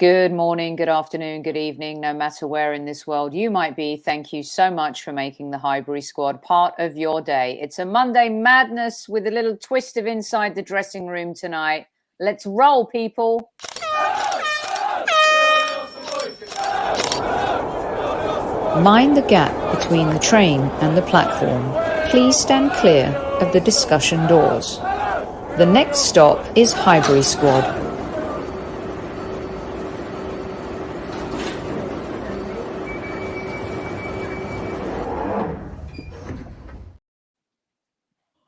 Good morning, good afternoon, good evening, no matter where in this world you might be. Thank you so much for making the Highbury squad part of your day. It's a Monday madness with a little twist of inside the dressing room tonight. Let's roll, people. Mind the gap between the train and the platform. Please stand clear of the discussion doors. The next stop is Highbury Squad.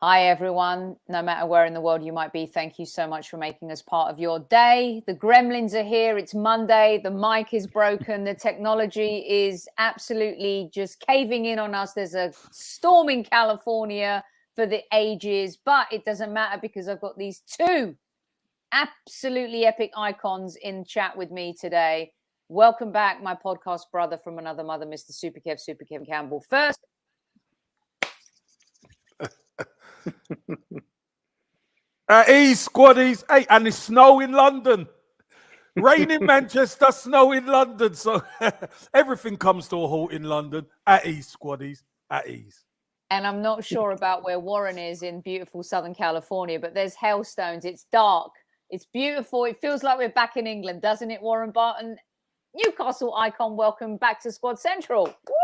Hi, everyone. No matter where in the world you might be, thank you so much for making us part of your day. The gremlins are here. It's Monday. The mic is broken. The technology is absolutely just caving in on us. There's a storm in California for the ages, but it doesn't matter because I've got these two absolutely epic icons in chat with me today. Welcome back, my podcast brother from another mother, Mr. Super Kev, Super Kev Campbell. First, Uh, at ease, squaddies. Hey, and it's snow in London. Rain in Manchester, snow in London. So everything comes to a halt in London. At ease, squaddies. At ease. And I'm not sure about where Warren is in beautiful Southern California, but there's hailstones. It's dark. It's beautiful. It feels like we're back in England, doesn't it, Warren Barton? Newcastle icon, welcome back to Squad Central. Woo!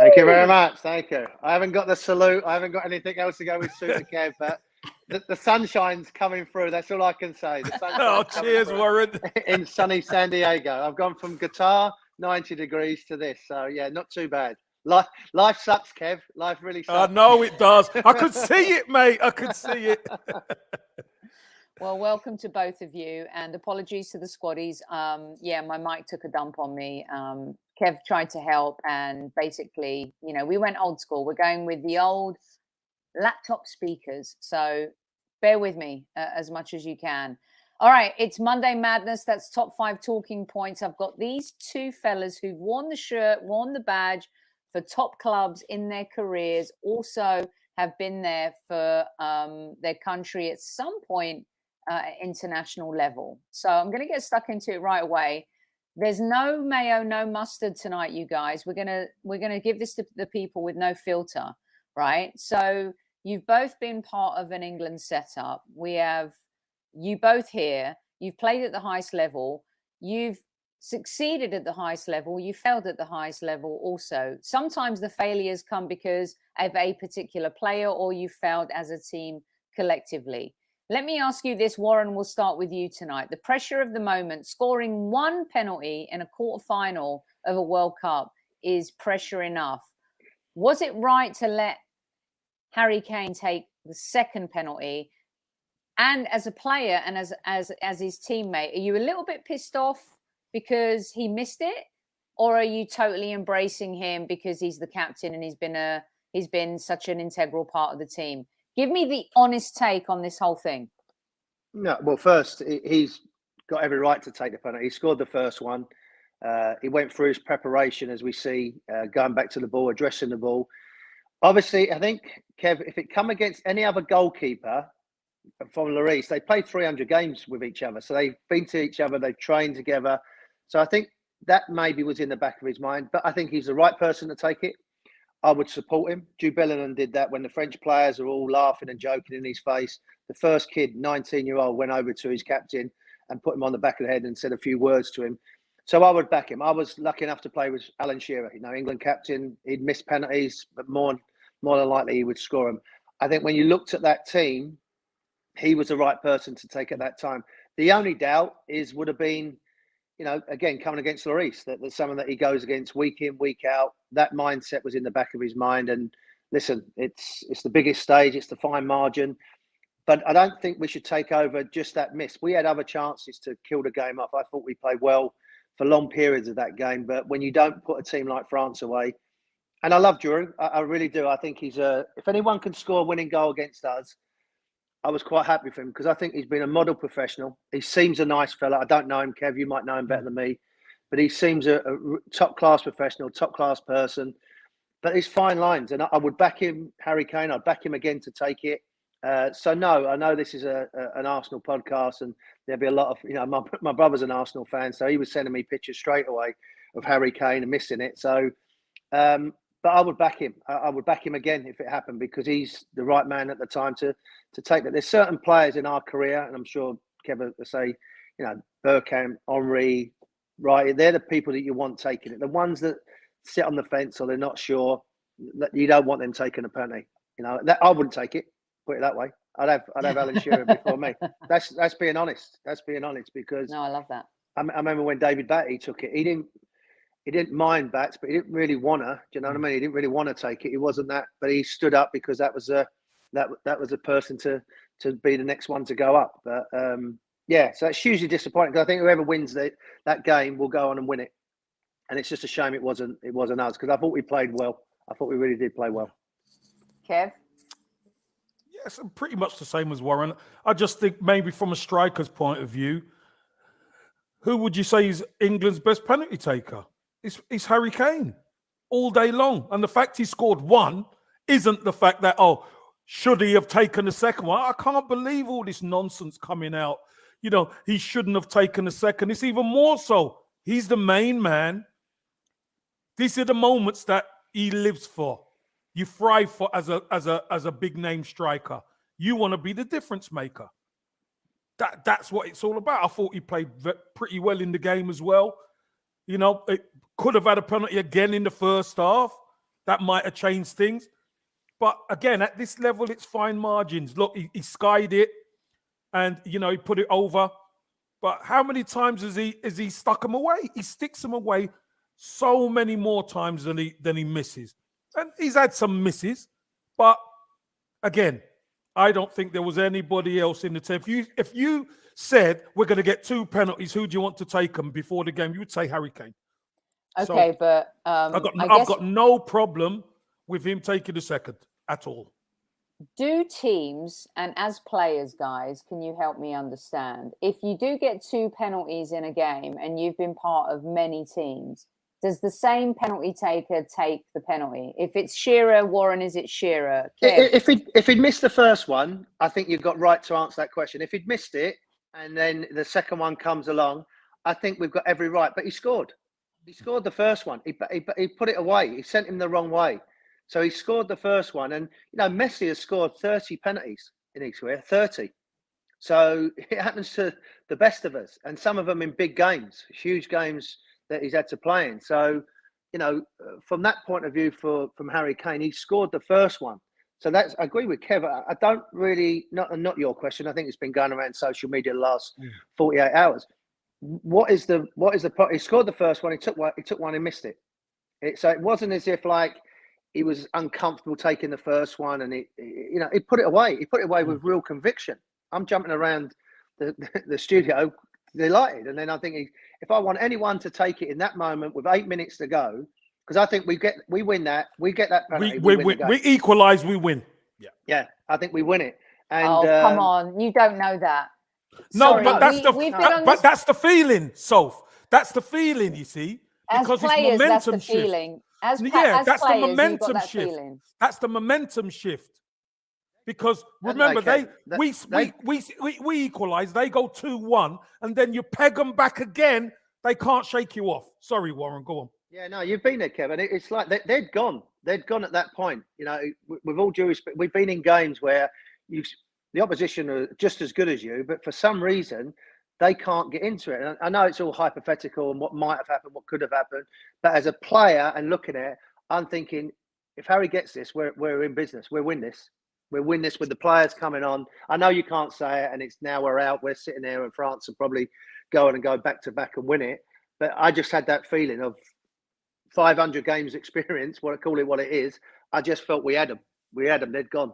Thank you very much. Thank you. I haven't got the salute. I haven't got anything else to go with Super Kev, but the, the, sunshine's coming through. That's all I can say. oh, cheers, Warren. In sunny San Diego. I've gone from guitar 90 degrees to this. So, yeah, not too bad. Life, life sucks, Kev. Life really sucks. I know it does. I could see it, mate. I could see it. Well, welcome to both of you, and apologies to the squaddies. Um, yeah, my mic took a dump on me. Um, Kev tried to help, and basically, you know, we went old school. We're going with the old laptop speakers, so bear with me uh, as much as you can. All right, it's Monday Madness. That's top five talking points. I've got these two fellas who've worn the shirt, worn the badge for top clubs in their careers, also have been there for um, their country at some point uh, international level. So I'm going to get stuck into it right away. There's no mayo, no mustard tonight, you guys. We're gonna we're gonna give this to the people with no filter, right? So you've both been part of an England setup. We have you both here. You've played at the highest level. You've succeeded at the highest level. You failed at the highest level also. Sometimes the failures come because of a particular player or you failed as a team collectively. Let me ask you this, Warren. We'll start with you tonight. The pressure of the moment, scoring one penalty in a quarter final of a World Cup is pressure enough. Was it right to let Harry Kane take the second penalty? And as a player and as as as his teammate, are you a little bit pissed off because he missed it, or are you totally embracing him because he's the captain and he's been a he's been such an integral part of the team? Give me the honest take on this whole thing. No, well, first he's got every right to take the penalty. He scored the first one. Uh, he went through his preparation, as we see, uh, going back to the ball, addressing the ball. Obviously, I think Kev, if it come against any other goalkeeper from Lloris, they played 300 games with each other, so they've been to each other, they've trained together. So I think that maybe was in the back of his mind, but I think he's the right person to take it. I would support him. Jude Bellingham did that when the French players are all laughing and joking in his face. The first kid, 19 year old, went over to his captain and put him on the back of the head and said a few words to him. So I would back him. I was lucky enough to play with Alan Shearer, you know, England captain. He'd miss penalties, but more more than likely he would score them. I think when you looked at that team, he was the right person to take at that time. The only doubt is would have been you know, again, coming against Lloris, that there's someone that he goes against week in, week out. That mindset was in the back of his mind. And listen, it's it's the biggest stage, it's the fine margin. But I don't think we should take over just that miss. We had other chances to kill the game off. I thought we played well for long periods of that game. But when you don't put a team like France away, and I love Giroud, I, I really do. I think he's a. If anyone can score a winning goal against us, I was quite happy for him because I think he's been a model professional. He seems a nice fella. I don't know him, Kev. You might know him better than me, but he seems a, a top class professional, top class person. But his fine lines, and I, I would back him, Harry Kane. I'd back him again to take it. Uh, so no, I know this is a, a, an Arsenal podcast, and there'll be a lot of you know my my brother's an Arsenal fan, so he was sending me pictures straight away of Harry Kane and missing it. So, um, but I would back him. I, I, would back him again if it happened because he's the right man at the time to to take that. There's certain players in our career, and I'm sure Kevin will say, you know, Bergkamp, Henry, right? They're the people that you want taking it. The ones that sit on the fence or they're not sure, that you don't want them taking a penalty. You know, that I wouldn't take it. Put it that way. I'd have I'd have Alan Shearer before me. That's that's being honest. That's being honest because no, I love that. I, I remember when David Batty took it. He didn't he didn't mind bats, but he didn't really wanna. Do you know what I mm. mean? He didn't really want to take it. He wasn't that, but he stood up because that was a that that was a person to to be the next one to go up. But um, yeah, so it's hugely disappointing because I think whoever wins that that game will go on and win it. And it's just a shame it wasn't it wasn't us because I thought we played well. I thought we really did play well. Kev. Yes, pretty much the same as Warren. I just think maybe from a striker's point of view, who would you say is England's best penalty taker? It's, it's Harry Kane all day long. And the fact he scored one isn't the fact that, oh, should he have taken the second one? I can't believe all this nonsense coming out. You know, he shouldn't have taken the second. It's even more so. He's the main man. These are the moments that he lives for. You thrive for as a as a as a big name striker. You want to be the difference maker. That that's what it's all about. I thought he played pretty well in the game as well. You know, it could have had a penalty again in the first half. That might have changed things. But again, at this level, it's fine margins. Look, he, he skied it, and you know he put it over. But how many times has he has he stuck him away? He sticks him away so many more times than he than he misses and he's had some misses, but again, I don't think there was anybody else in the team. If you if you said we're going to get two penalties, who do you want to take them before the game? You would say Harry Kane. Okay, so but um, I've got I have got no problem with him taking the second at all. Do teams and as players, guys, can you help me understand? If you do get two penalties in a game and you've been part of many teams, does the same penalty taker take the penalty? If it's Shearer, Warren, is it Shearer? Kev? If he if he'd missed the first one, I think you've got right to answer that question. If he'd missed it and then the second one comes along, I think we've got every right. But he scored. He scored the first one. He, he, he put it away. He sent him the wrong way. So he scored the first one. And, you know, Messi has scored 30 penalties in his career, 30. So it happens to the best of us. And some of them in big games, huge games that he's had to play in. So, you know, uh, from that point of view, for from Harry Kane, he scored the first one. So that's I agree with Kev. I don't really not not your question. I think it's been going around social media the last mm. 48 hours. What is the what is the he scored the first one? He took one. He took one and missed it. it so it wasn't as if like he was uncomfortable taking the first one, and he, you know he put it away. He put it away mm. with real conviction. I'm jumping around the, the, the studio delighted, and then I think he, if I want anyone to take it in that moment with eight minutes to go, because I think we get we win that, we get that penalty, we, we, we, we equalize, we win. Yeah, yeah, I think we win it. And, oh, um, come on, you don't know that. No, Sorry. but that's we, the that, but that's the feeling, Soph. That's the feeling, you see, because as players, it's momentum that's the shift. feeling. As, yeah, as that's players, the momentum that shift. Feeling. That's the momentum shift because remember they, they we, they, we, we we equalize they go 2-1 and then you peg them back again they can't shake you off sorry warren go on yeah no you've been there kevin it's like they, they'd gone they'd gone at that point you know with all due respect we've been in games where you've the opposition are just as good as you but for some reason they can't get into it and i know it's all hypothetical and what might have happened what could have happened but as a player and looking at it i'm thinking if harry gets this we're, we're in business we'll win this we win this with the players coming on. I know you can't say it, and it's now we're out. We're sitting there in France and probably going and go back to back and win it. But I just had that feeling of 500 games experience. What I call it, what it is. I just felt we had them. We had them. They'd gone.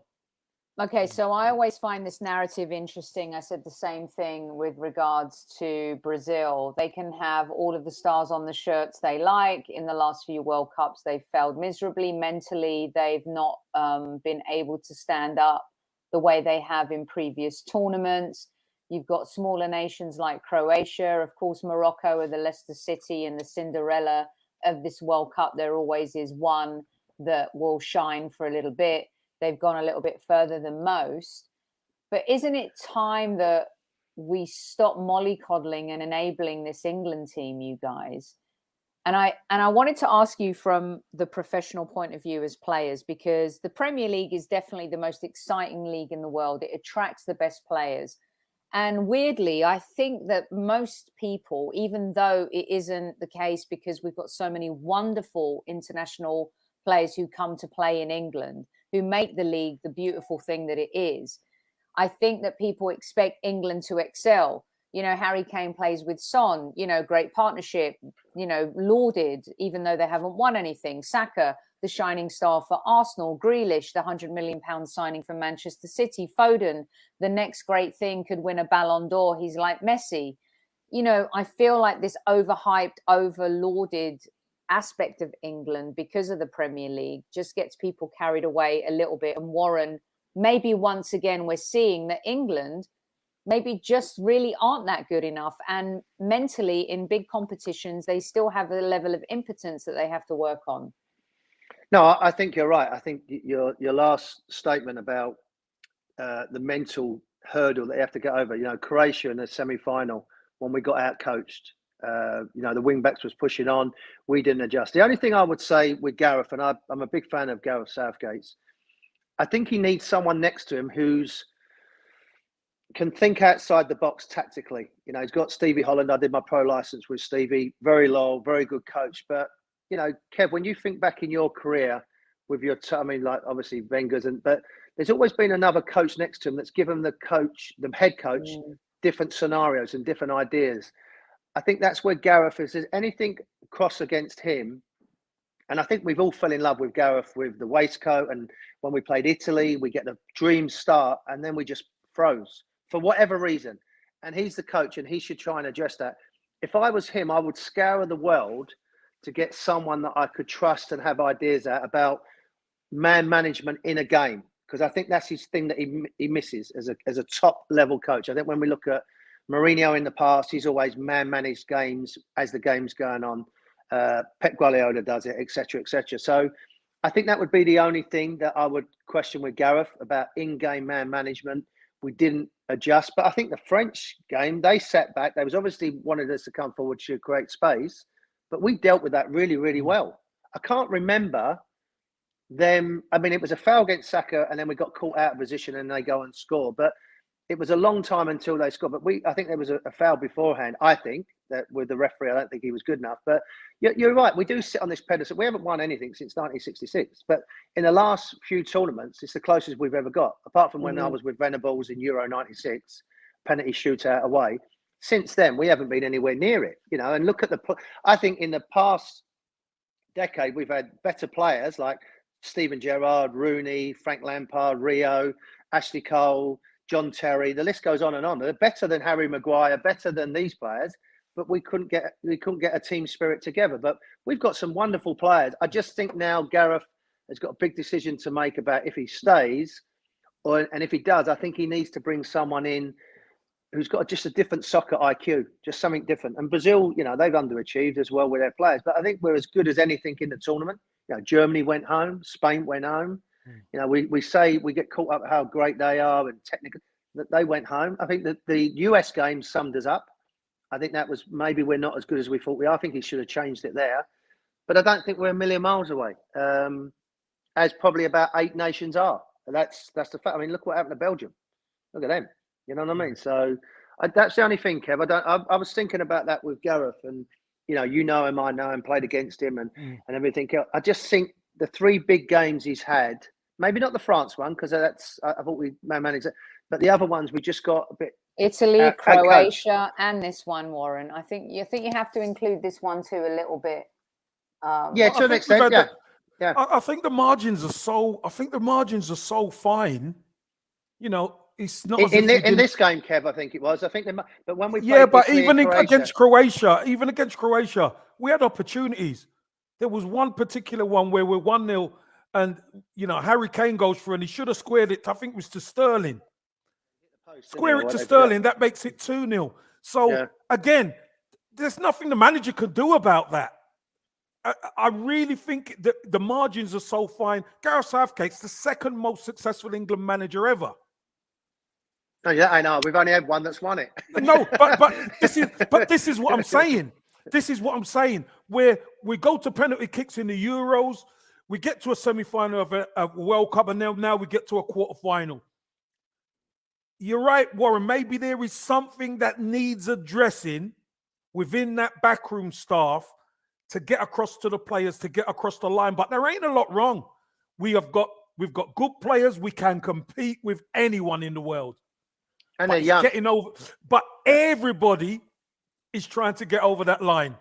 Okay, so I always find this narrative interesting. I said the same thing with regards to Brazil. They can have all of the stars on the shirts they like. In the last few World Cups, they've failed miserably. Mentally, they've not um, been able to stand up the way they have in previous tournaments. You've got smaller nations like Croatia. Of course, Morocco are the Leicester City and the Cinderella of this World Cup. There always is one that will shine for a little bit they've gone a little bit further than most. But isn't it time that we stop mollycoddling and enabling this England team, you guys? And I and I wanted to ask you from the professional point of view as players, because the Premier League is definitely the most exciting league in the world. It attracts the best players. And weirdly, I think that most people, even though it isn't the case because we've got so many wonderful international players who come to play in England, who make the league the beautiful thing that it is, I think that people expect England to excel. You know, Harry Kane plays with Son, you know, great partnership, you know, lauded, even though they haven't won anything. Saka, the shining star for Arsenal, Grealish, the £100 million signing from Manchester City, Foden, the next great thing could win a Ballon d'Or. He's like Messi. You know, I feel like this overhyped, overlauded aspect of England because of the Premier League just gets people carried away a little bit. And Warren, maybe once again, we're seeing that England maybe just really aren't that good enough. And mentally, in big competitions, they still have a level of impotence that they have to work on. No, I think you're right. I think your your last statement about uh, the mental hurdle that you have to get over. You know, Croatia in the semi final when we got out coached. Uh, you know, the wing backs was pushing on. We didn't adjust. The only thing I would say with Gareth, and I, I'm a big fan of Gareth Southgate's, I think he needs someone next to him who's can think outside the box tactically. You know, he's got Stevie Holland. I did my pro license with Stevie. Very loyal, very good coach. But you know, Kev, when you think back in your career with your, t- I mean, like obviously Wenger's, and but there's always been another coach next to him that's given the coach, the head coach, mm. different scenarios and different ideas. I think that's where Gareth is. Is anything cross against him? And I think we've all fell in love with Gareth with the waistcoat. And when we played Italy, we get the dream start, and then we just froze for whatever reason. And he's the coach, and he should try and address that. If I was him, I would scour the world to get someone that I could trust and have ideas at about man management in a game because I think that's his thing that he, he misses as a as a top level coach. I think when we look at Mourinho in the past, he's always man managed games as the game's going on. Uh, Pep Guardiola does it, etc., etc. So I think that would be the only thing that I would question with Gareth about in-game man management. We didn't adjust, but I think the French game they sat back. They was obviously wanted us to come forward to create space, but we dealt with that really, really mm. well. I can't remember them. I mean, it was a foul against Saka, and then we got caught out of position, and they go and score. But it was a long time until they scored. But we, I think there was a, a foul beforehand. I think that with the referee, I don't think he was good enough. But you're, you're, right. We do sit on this pedestal. We haven't won anything since 1966. But in the last few tournaments, it's the closest we've ever got. Apart from when mm-hmm. I was with Venables in Euro '96, penalty shootout away since then we haven't been anywhere near it you know and look at the i think in the past decade we've had better players like Steven Gerrard, Rooney, Frank Lampard, Rio, Ashley Cole, John Terry. The list goes on and on. They're better than Harry Maguire, better than these players, but we couldn't get we couldn't get a team spirit together. But we've got some wonderful players. I just think now Gareth has got a big decision to make about if he stays, or and if he does, I think he needs to bring someone in who's got just a different soccer IQ, just something different. And Brazil, you know, they've underachieved as well with their players, but I think we're as good as anything in the tournament. You know, Germany went home, Spain went home. Mm. You know, we, we say we get caught up how great they are and technical that they went home. I think that the US game summed us up. I think that was maybe we're not as good as we thought we are. I think he should have changed it there. But I don't think we're a million miles away, um, as probably about eight nations are. And that's that's the fact. I mean, look what happened to Belgium. Look at them. You know what I mean? So I, that's the only thing, Kev. I don't. I, I, was thinking about that with Gareth, and you know, you know him, I know him, played against him, and mm. and everything. else. I just think the three big games he's had, maybe not the France one because that's I, I, thought we managed it, but the other ones we just got a bit. Italy, uh, Croatia, and this one, Warren. I think you think you have to include this one too a little bit. Um, yeah, to an extent. Yeah. Yeah. I, I think the margins are so. I think the margins are so fine. You know, it's not in, in, the, in this game, Kev. I think it was. I think they, but when we yeah, but even Croatia, against Croatia, even against Croatia, we had opportunities. There was one particular one where we're one 0 and you know Harry Kane goes for and he should have squared it. I think it was to Sterling. Square it to Sterling. That makes it two 0 So yeah. again, there's nothing the manager could do about that. I, I really think that the margins are so fine. Gareth Southgate's the second most successful England manager ever. No, yeah, I know. We've only had one that's won it. no, but but this is but this is what I'm saying. This is what I'm saying. Where we go to penalty kicks in the Euros, we get to a semi-final of a, a World Cup, and now now we get to a quarter final. You're right, Warren. Maybe there is something that needs addressing within that backroom staff to get across to the players, to get across the line. But there ain't a lot wrong. We have got we've got good players. We can compete with anyone in the world. And But they're young. getting over. But everybody is trying to get over that line.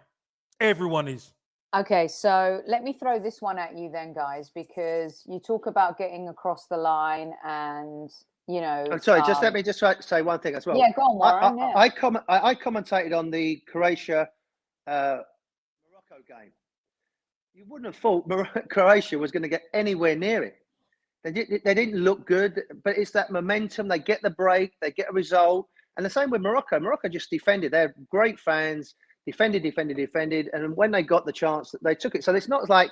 Everyone is. Okay, so let me throw this one at you then, guys, because you talk about getting across the line and, you know. I'm sorry, just let um, me just like say one thing as well. Yeah, go on, I, Warren. I, yeah. I, comment, I, I commentated on the Croatia uh, Morocco game. You wouldn't have thought Mor- Croatia was going to get anywhere near it. They, did, they didn't look good, but it's that momentum. They get the break, they get a result. And the same with Morocco. Morocco just defended. They're great fans, defended, defended, defended. And when they got the chance, they took it. So it's not like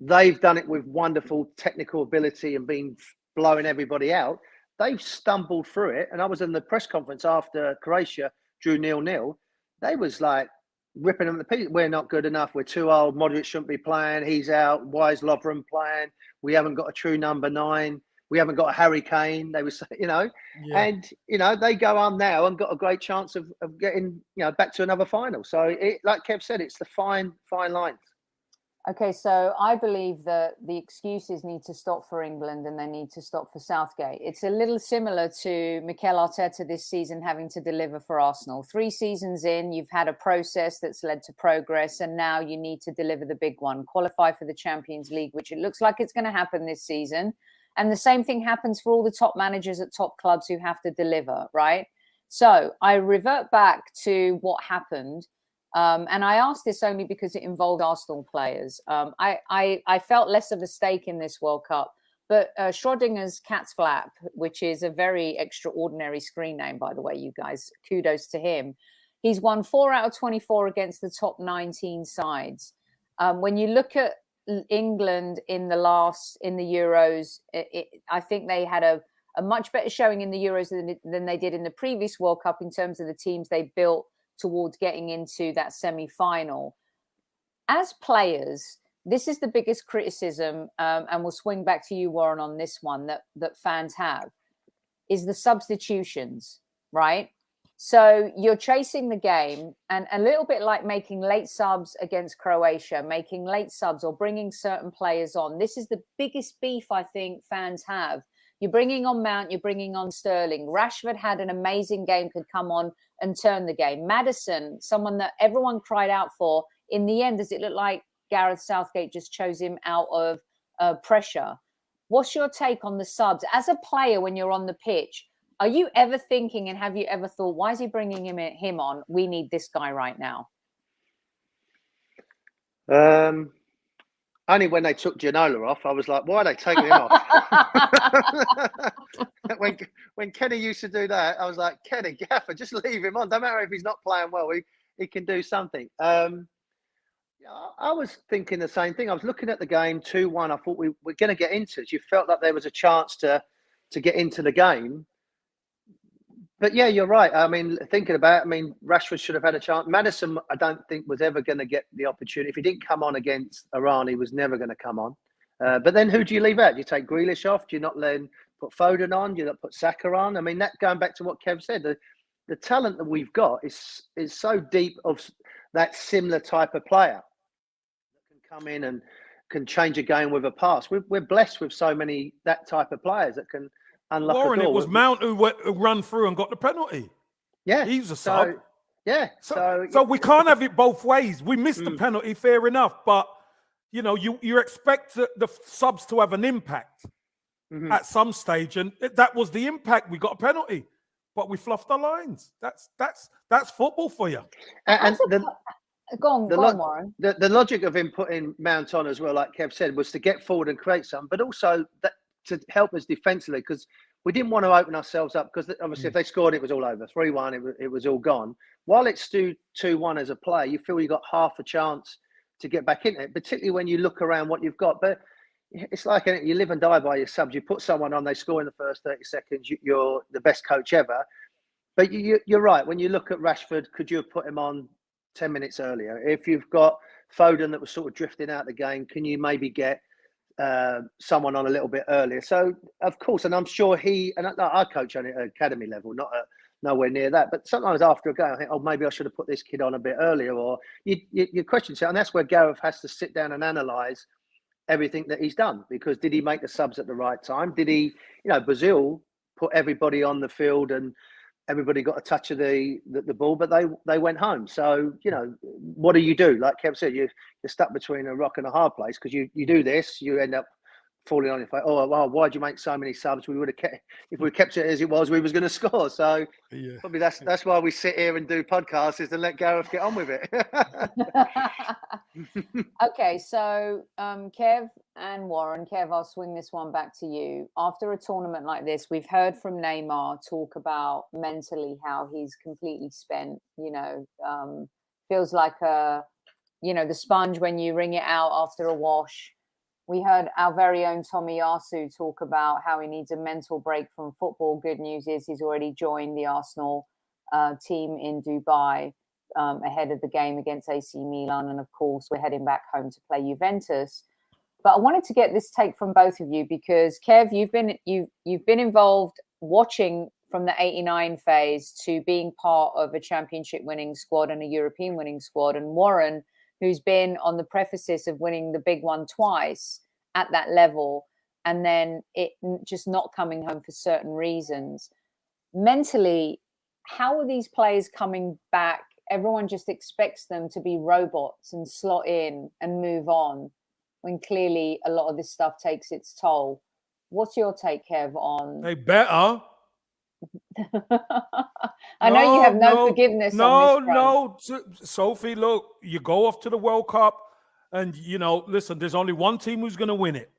they've done it with wonderful technical ability and been blowing everybody out. They've stumbled through it. And I was in the press conference after Croatia drew nil nil. They was like ripping them to pieces. We're not good enough. We're too old. Modric shouldn't be playing. He's out. Why is Lovren playing? We haven't got a true number nine. We haven't got a Harry Kane. They were, you know, and you know they go on now and got a great chance of, of getting you know back to another final. So it, like Kev said, it's the fine fine lines. Okay, so I believe that the excuses need to stop for England and they need to stop for Southgate. It's a little similar to Mikel Arteta this season having to deliver for Arsenal. Three seasons in, you've had a process that's led to progress, and now you need to deliver the big one, qualify for the Champions League, which it looks like it's going to happen this season. And the same thing happens for all the top managers at top clubs who have to deliver, right? So I revert back to what happened. Um, and I asked this only because it involved Arsenal players. Um, I, I, I felt less of a stake in this World Cup, but uh, Schrodinger's Cat's Flap, which is a very extraordinary screen name, by the way, you guys, kudos to him. He's won four out of 24 against the top 19 sides. Um, when you look at England in the last, in the Euros, it, it, I think they had a, a much better showing in the Euros than, than they did in the previous World Cup in terms of the teams they built towards getting into that semi final. As players, this is the biggest criticism, um, and we'll swing back to you, Warren, on this one that, that fans have is the substitutions, right? So you're chasing the game, and a little bit like making late subs against Croatia, making late subs or bringing certain players on. This is the biggest beef I think fans have. You're bringing on Mount, you're bringing on Sterling. Rashford had an amazing game, could come on and turn the game. Maddison, someone that everyone cried out for, in the end, does it look like Gareth Southgate just chose him out of uh, pressure? What's your take on the subs as a player when you're on the pitch? Are you ever thinking and have you ever thought, why is he bringing him him on? We need this guy right now. Um, only when they took Ginola off, I was like, why are they taking him off? when when Kenny used to do that, I was like, Kenny Gaffer, just leave him on. Don't matter if he's not playing well, he, he can do something. Um, I was thinking the same thing. I was looking at the game two one. I thought we were going to get into it. You felt like there was a chance to to get into the game. But yeah, you're right. I mean, thinking about I mean, Rashford should have had a chance. Maddison, I don't think was ever going to get the opportunity. If he didn't come on against Iran, he was never going to come on. Uh, but then who do you leave out? Do you take Grealish off? Do you not then put Foden on? Do you not put Saka on? I mean, that going back to what Kev said, the, the talent that we've got is is so deep of that similar type of player that can come in and can change a game with a pass. We're, we're blessed with so many that type of players that can unlock Warren, it was Mount who, went, who run through and got the penalty. Yeah, He's a sub. so yeah, So, so, so we can't have it both ways. We missed the Mm. penalty, fair enough, but you know, you you expect the, the subs to have an impact Mhm. at some stage, and that was the impact. We got a penalty, but we fluffed the lines. That's that's that's football for you. and, and the, go on, the go on, Warren. the the logic of him putting Mount on as well, like Kev said, was to get forward and create some, but also that to help us defensively because we didn't want to open ourselves up because obviously if mm. they scored, it was all over. Three one, it was it was all gone. While it's two two one as a player, you feel you got half a chance to get back in it, particularly when you look around what you've got. But it's like you live and die by your subs. You put someone on, they score in the first 30 seconds, you, are the best coach ever. But you, are right. When you look at Rashford, could you have put him on 10 minutes earlier? If you've got Foden that was sort of drifting out the game, can you maybe get uh, someone on a little bit earlier? So, of course, and I'm sure he, and I, I coach on academy level, not at nowhere near that. But sometimes after a game, I think, oh, maybe I should have put this kid on a bit earlier, or you, you, you question yourself. And that's where Gareth has to sit down and analyse everything that he's done because did he make the subs at the right time? Did he, you know, Brazil put everybody on the field and everybody got a touch of the, the, the ball, but they they went home. So you know, what do you do? Like Kev said, you you're stuck between a rock and a hard place because you you do this, you end up falling on your face. Oh, well, why'd you make so many subs? We would have kept if we kept it as it was, we was going to score. So yeah. probably that's that's why we sit here and do podcasts is to let Gareth get on with it. okay, so um, Kev and Warren, Kev, I'll swing this one back to you. After a tournament like this, we've heard from Neymar talk about mentally how he's completely spent. You know, um, feels like a you know the sponge when you wring it out after a wash we heard our very own Tomiyasu talk about how he needs a mental break from football. Good news is he's already joined the Arsenal uh, team in Dubai um, ahead of the game against AC Milan, and of course we're heading back home to play Juventus. But I wanted to get this take from both of you because Kev, you've been you you've been involved watching from the 89 phase to being part of a championship winning squad and a European winning squad, and Warren who's been on the prefaces of winning the big one twice at that level and then it just not coming home for certain reasons. Mentally how are these players coming back? Everyone just expects them to be robots and slot in and move on when clearly a lot of this stuff takes its toll. What's your take kev on they better I no, know you have no, no forgiveness. No, no, Sophie. Look, you go off to the World Cup, and you know, listen. There's only one team who's going to win it.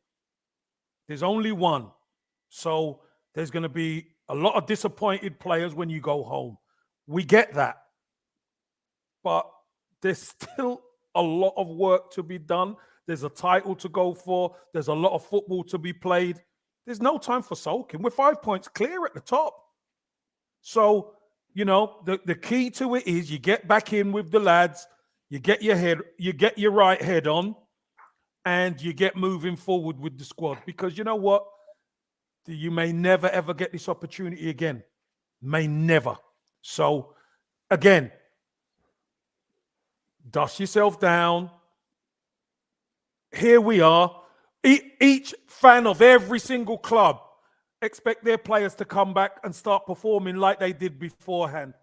There's only one. So there's going to be a lot of disappointed players when you go home. We get that, but there's still a lot of work to be done. There's a title to go for. There's a lot of football to be played. There's no time for sulking. We're five points clear at the top. So, you know, the, the key to it is you get back in with the lads, you get your head, you get your right head on, and you get moving forward with the squad. Because you know what? You may never ever get this opportunity again. May never. So again, dust yourself down. Here we are. Each fan of every single club expect their players to come back and start performing like they did beforehand.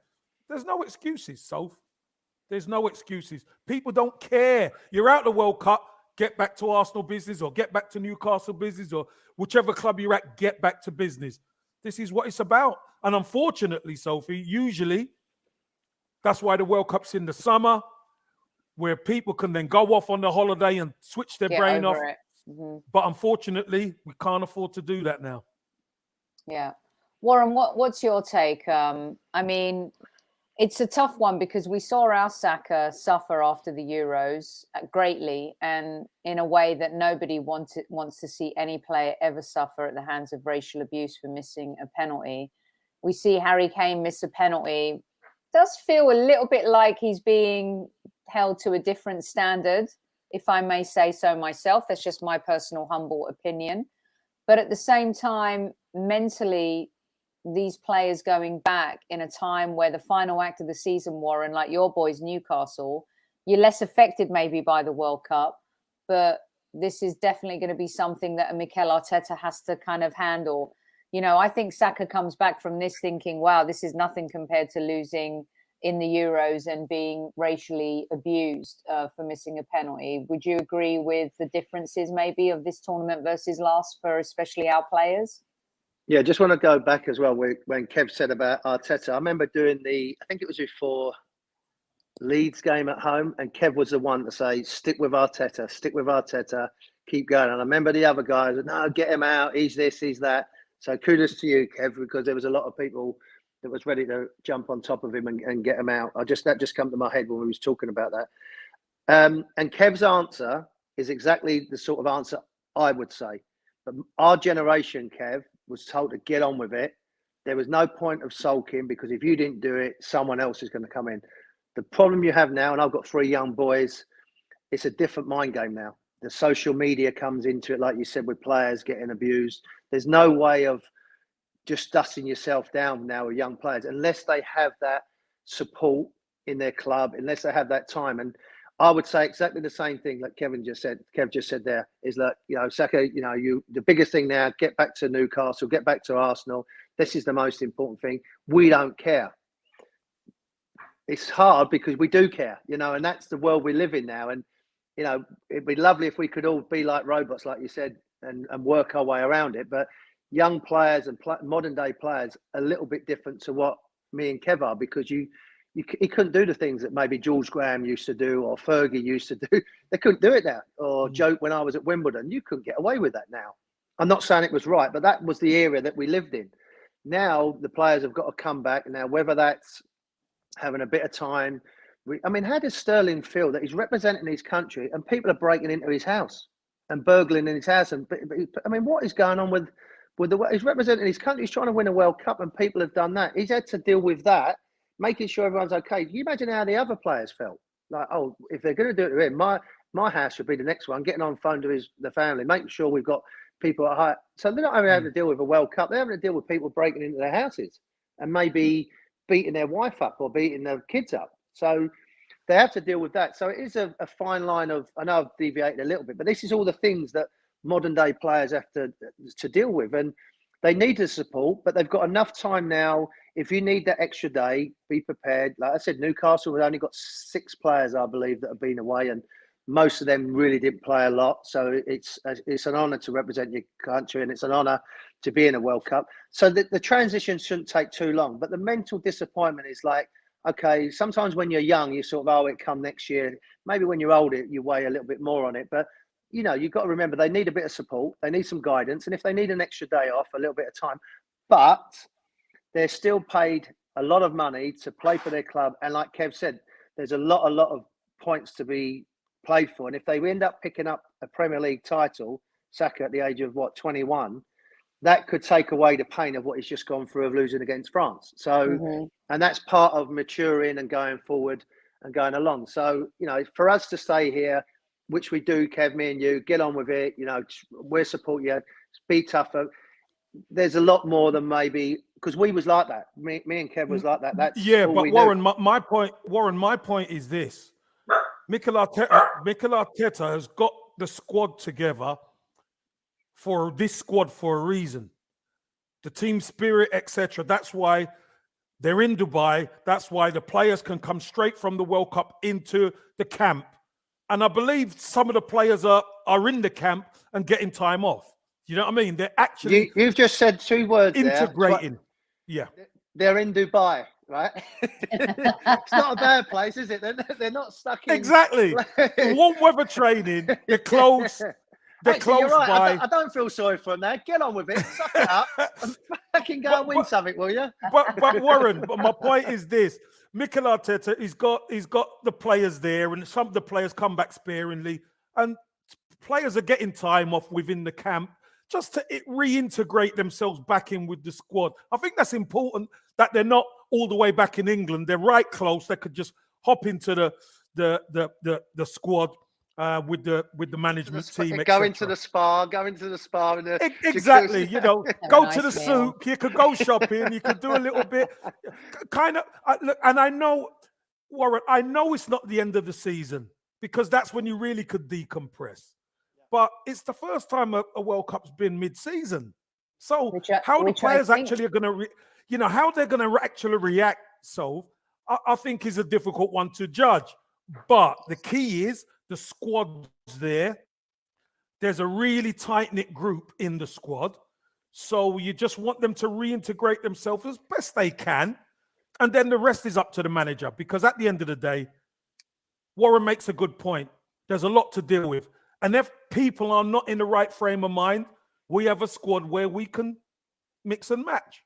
There's no excuses, Soph. There's no excuses. People don't care. You're out the World Cup, get back to Arsenal business or get back to Newcastle business or whichever club you're at, get back to business. This is what it's about. And unfortunately, Sophie, usually that's why the World Cup's in the summer, where people can then go off on the holiday and switch their get brain off. Mm-hmm. But unfortunately, we can't afford to do that now. Yeah. Warren, what, what's your take? Um, I mean, it's a tough one because we saw our Saka suffer after the Euros uh, greatly and in a way that nobody wanted, wants to see any player ever suffer at the hands of racial abuse for missing a penalty. We see Harry Kane miss a penalty. Does feel a little bit like he's being held to a different standard, if I may say so myself. That's just my personal humble opinion. But at the same time, mentally these players going back in a time where the final act of the season, Warren, like your boys, Newcastle, you're less affected maybe by the World Cup, but this is definitely going to be something that a Mikel Arteta has to kind of handle. You know, I think Saka comes back from this thinking, wow, this is nothing compared to losing in the Euros and being racially abused uh, for missing a penalty. Would you agree with the differences maybe of this tournament versus last for especially our players? Yeah, just want to go back as well when Kev said about Arteta. I remember doing the, I think it was before Leeds game at home, and Kev was the one to say, "Stick with Arteta, stick with Arteta, keep going." And I remember the other guys, "No, get him out. He's this, he's that." So kudos to you, Kev, because there was a lot of people that was ready to jump on top of him and, and get him out. I just that just come to my head when we was talking about that. Um, and Kev's answer is exactly the sort of answer I would say. But our generation, Kev, was told to get on with it. There was no point of sulking because if you didn't do it, someone else is going to come in. The problem you have now, and I've got three young boys, it's a different mind game now. The social media comes into it, like you said, with players getting abused. There's no way of just dusting yourself down now with young players unless they have that support in their club, unless they have that time. And I would say exactly the same thing that Kevin just said. Kev just said there is that you know, Saka, you know, you the biggest thing now, get back to Newcastle, get back to Arsenal. This is the most important thing. We don't care. It's hard because we do care, you know, and that's the world we live in now. And you know, it'd be lovely if we could all be like robots, like you said, and, and work our way around it. But young players and pl- modern day players a little bit different to what me and Kev are because you you, he couldn't do the things that maybe George Graham used to do or Fergie used to do. They couldn't do it now. Or mm. joke when I was at Wimbledon, you couldn't get away with that now. I'm not saying it was right, but that was the era that we lived in. Now the players have got to come back. Now whether that's having a bit of time, we, I mean, how does Sterling feel that he's representing his country and people are breaking into his house and burgling in his house? And I mean, what is going on with with the he's representing his country? He's trying to win a World Cup, and people have done that. He's had to deal with that making sure everyone's okay. Can you imagine how the other players felt? Like, oh, if they're going to do it to him, my my house should be the next one. Getting on phone to his the family, making sure we've got people at high. So they're not only having mm. to deal with a World Cup; they're having to deal with people breaking into their houses and maybe beating their wife up or beating their kids up. So they have to deal with that. So it is a, a fine line of. I know I've deviated a little bit, but this is all the things that modern day players have to to deal with, and they need the support, but they've got enough time now if you need that extra day, be prepared. Like I said, Newcastle have only got six players, I believe, that have been away, and most of them really didn't play a lot. So it's it's an honour to represent your country, and it's an honour to be in a World Cup. So the, the transition shouldn't take too long. But the mental disappointment is like, okay, sometimes when you're young, you sort of, oh, it come next year. Maybe when you're older, you weigh a little bit more on it. But you know, you've got to remember they need a bit of support, they need some guidance, and if they need an extra day off, a little bit of time. But they're still paid a lot of money to play for their club. And like Kev said, there's a lot, a lot of points to be played for. And if they end up picking up a Premier League title, Saka at the age of what, 21, that could take away the pain of what he's just gone through of losing against France. So, mm-hmm. and that's part of maturing and going forward and going along. So, you know, for us to stay here, which we do, Kev, me and you, get on with it. You know, we're support you. Be tougher. There's a lot more than maybe because we was like that. Me, me and Kev was like that. That's yeah. But Warren, my, my, point, Warren, my point is this: Mikel Arteta, Mikel Arteta has got the squad together for this squad for a reason. The team spirit, etc. That's why they're in Dubai. That's why the players can come straight from the World Cup into the camp. And I believe some of the players are are in the camp and getting time off. You know what I mean? They're actually you, have just said two words integrating. There. Yeah. They're in Dubai, right? it's not a bad place, is it? They're, they're not stuck in. Exactly. Warm weather training, they're close. They're Actually, close right. by. I don't, I don't, feel sorry for them now. Get on with it. Suck it up. I can go but, and win but, something, will you? But, but Warren, but my point is this. Mikel Arteta, he's got he's got the players there, and some of the players come back sparingly, and players are getting time off within the camp just to reintegrate themselves back in with the squad. I think that's important that they're not all the way back in England. They're right close. They could just hop into the the the the, the squad uh, with the with the management the team. Go into the spa. Go into the spa. And the exactly. you know, go nice to the souk. You could go shopping. You could do a little bit. Kind of. Uh, look, and I know, Warren. I know it's not the end of the season because that's when you really could decompress but it's the first time a, a World Cup's been mid-season. So which, how the players actually are going to, re- you know, how they're going to actually react. So I, I think is a difficult one to judge. But the key is the squad's there. There's a really tight knit group in the squad. So you just want them to reintegrate themselves as best they can. And then the rest is up to the manager because at the end of the day, Warren makes a good point. There's a lot to deal with. And if people are not in the right frame of mind, we have a squad where we can mix and match.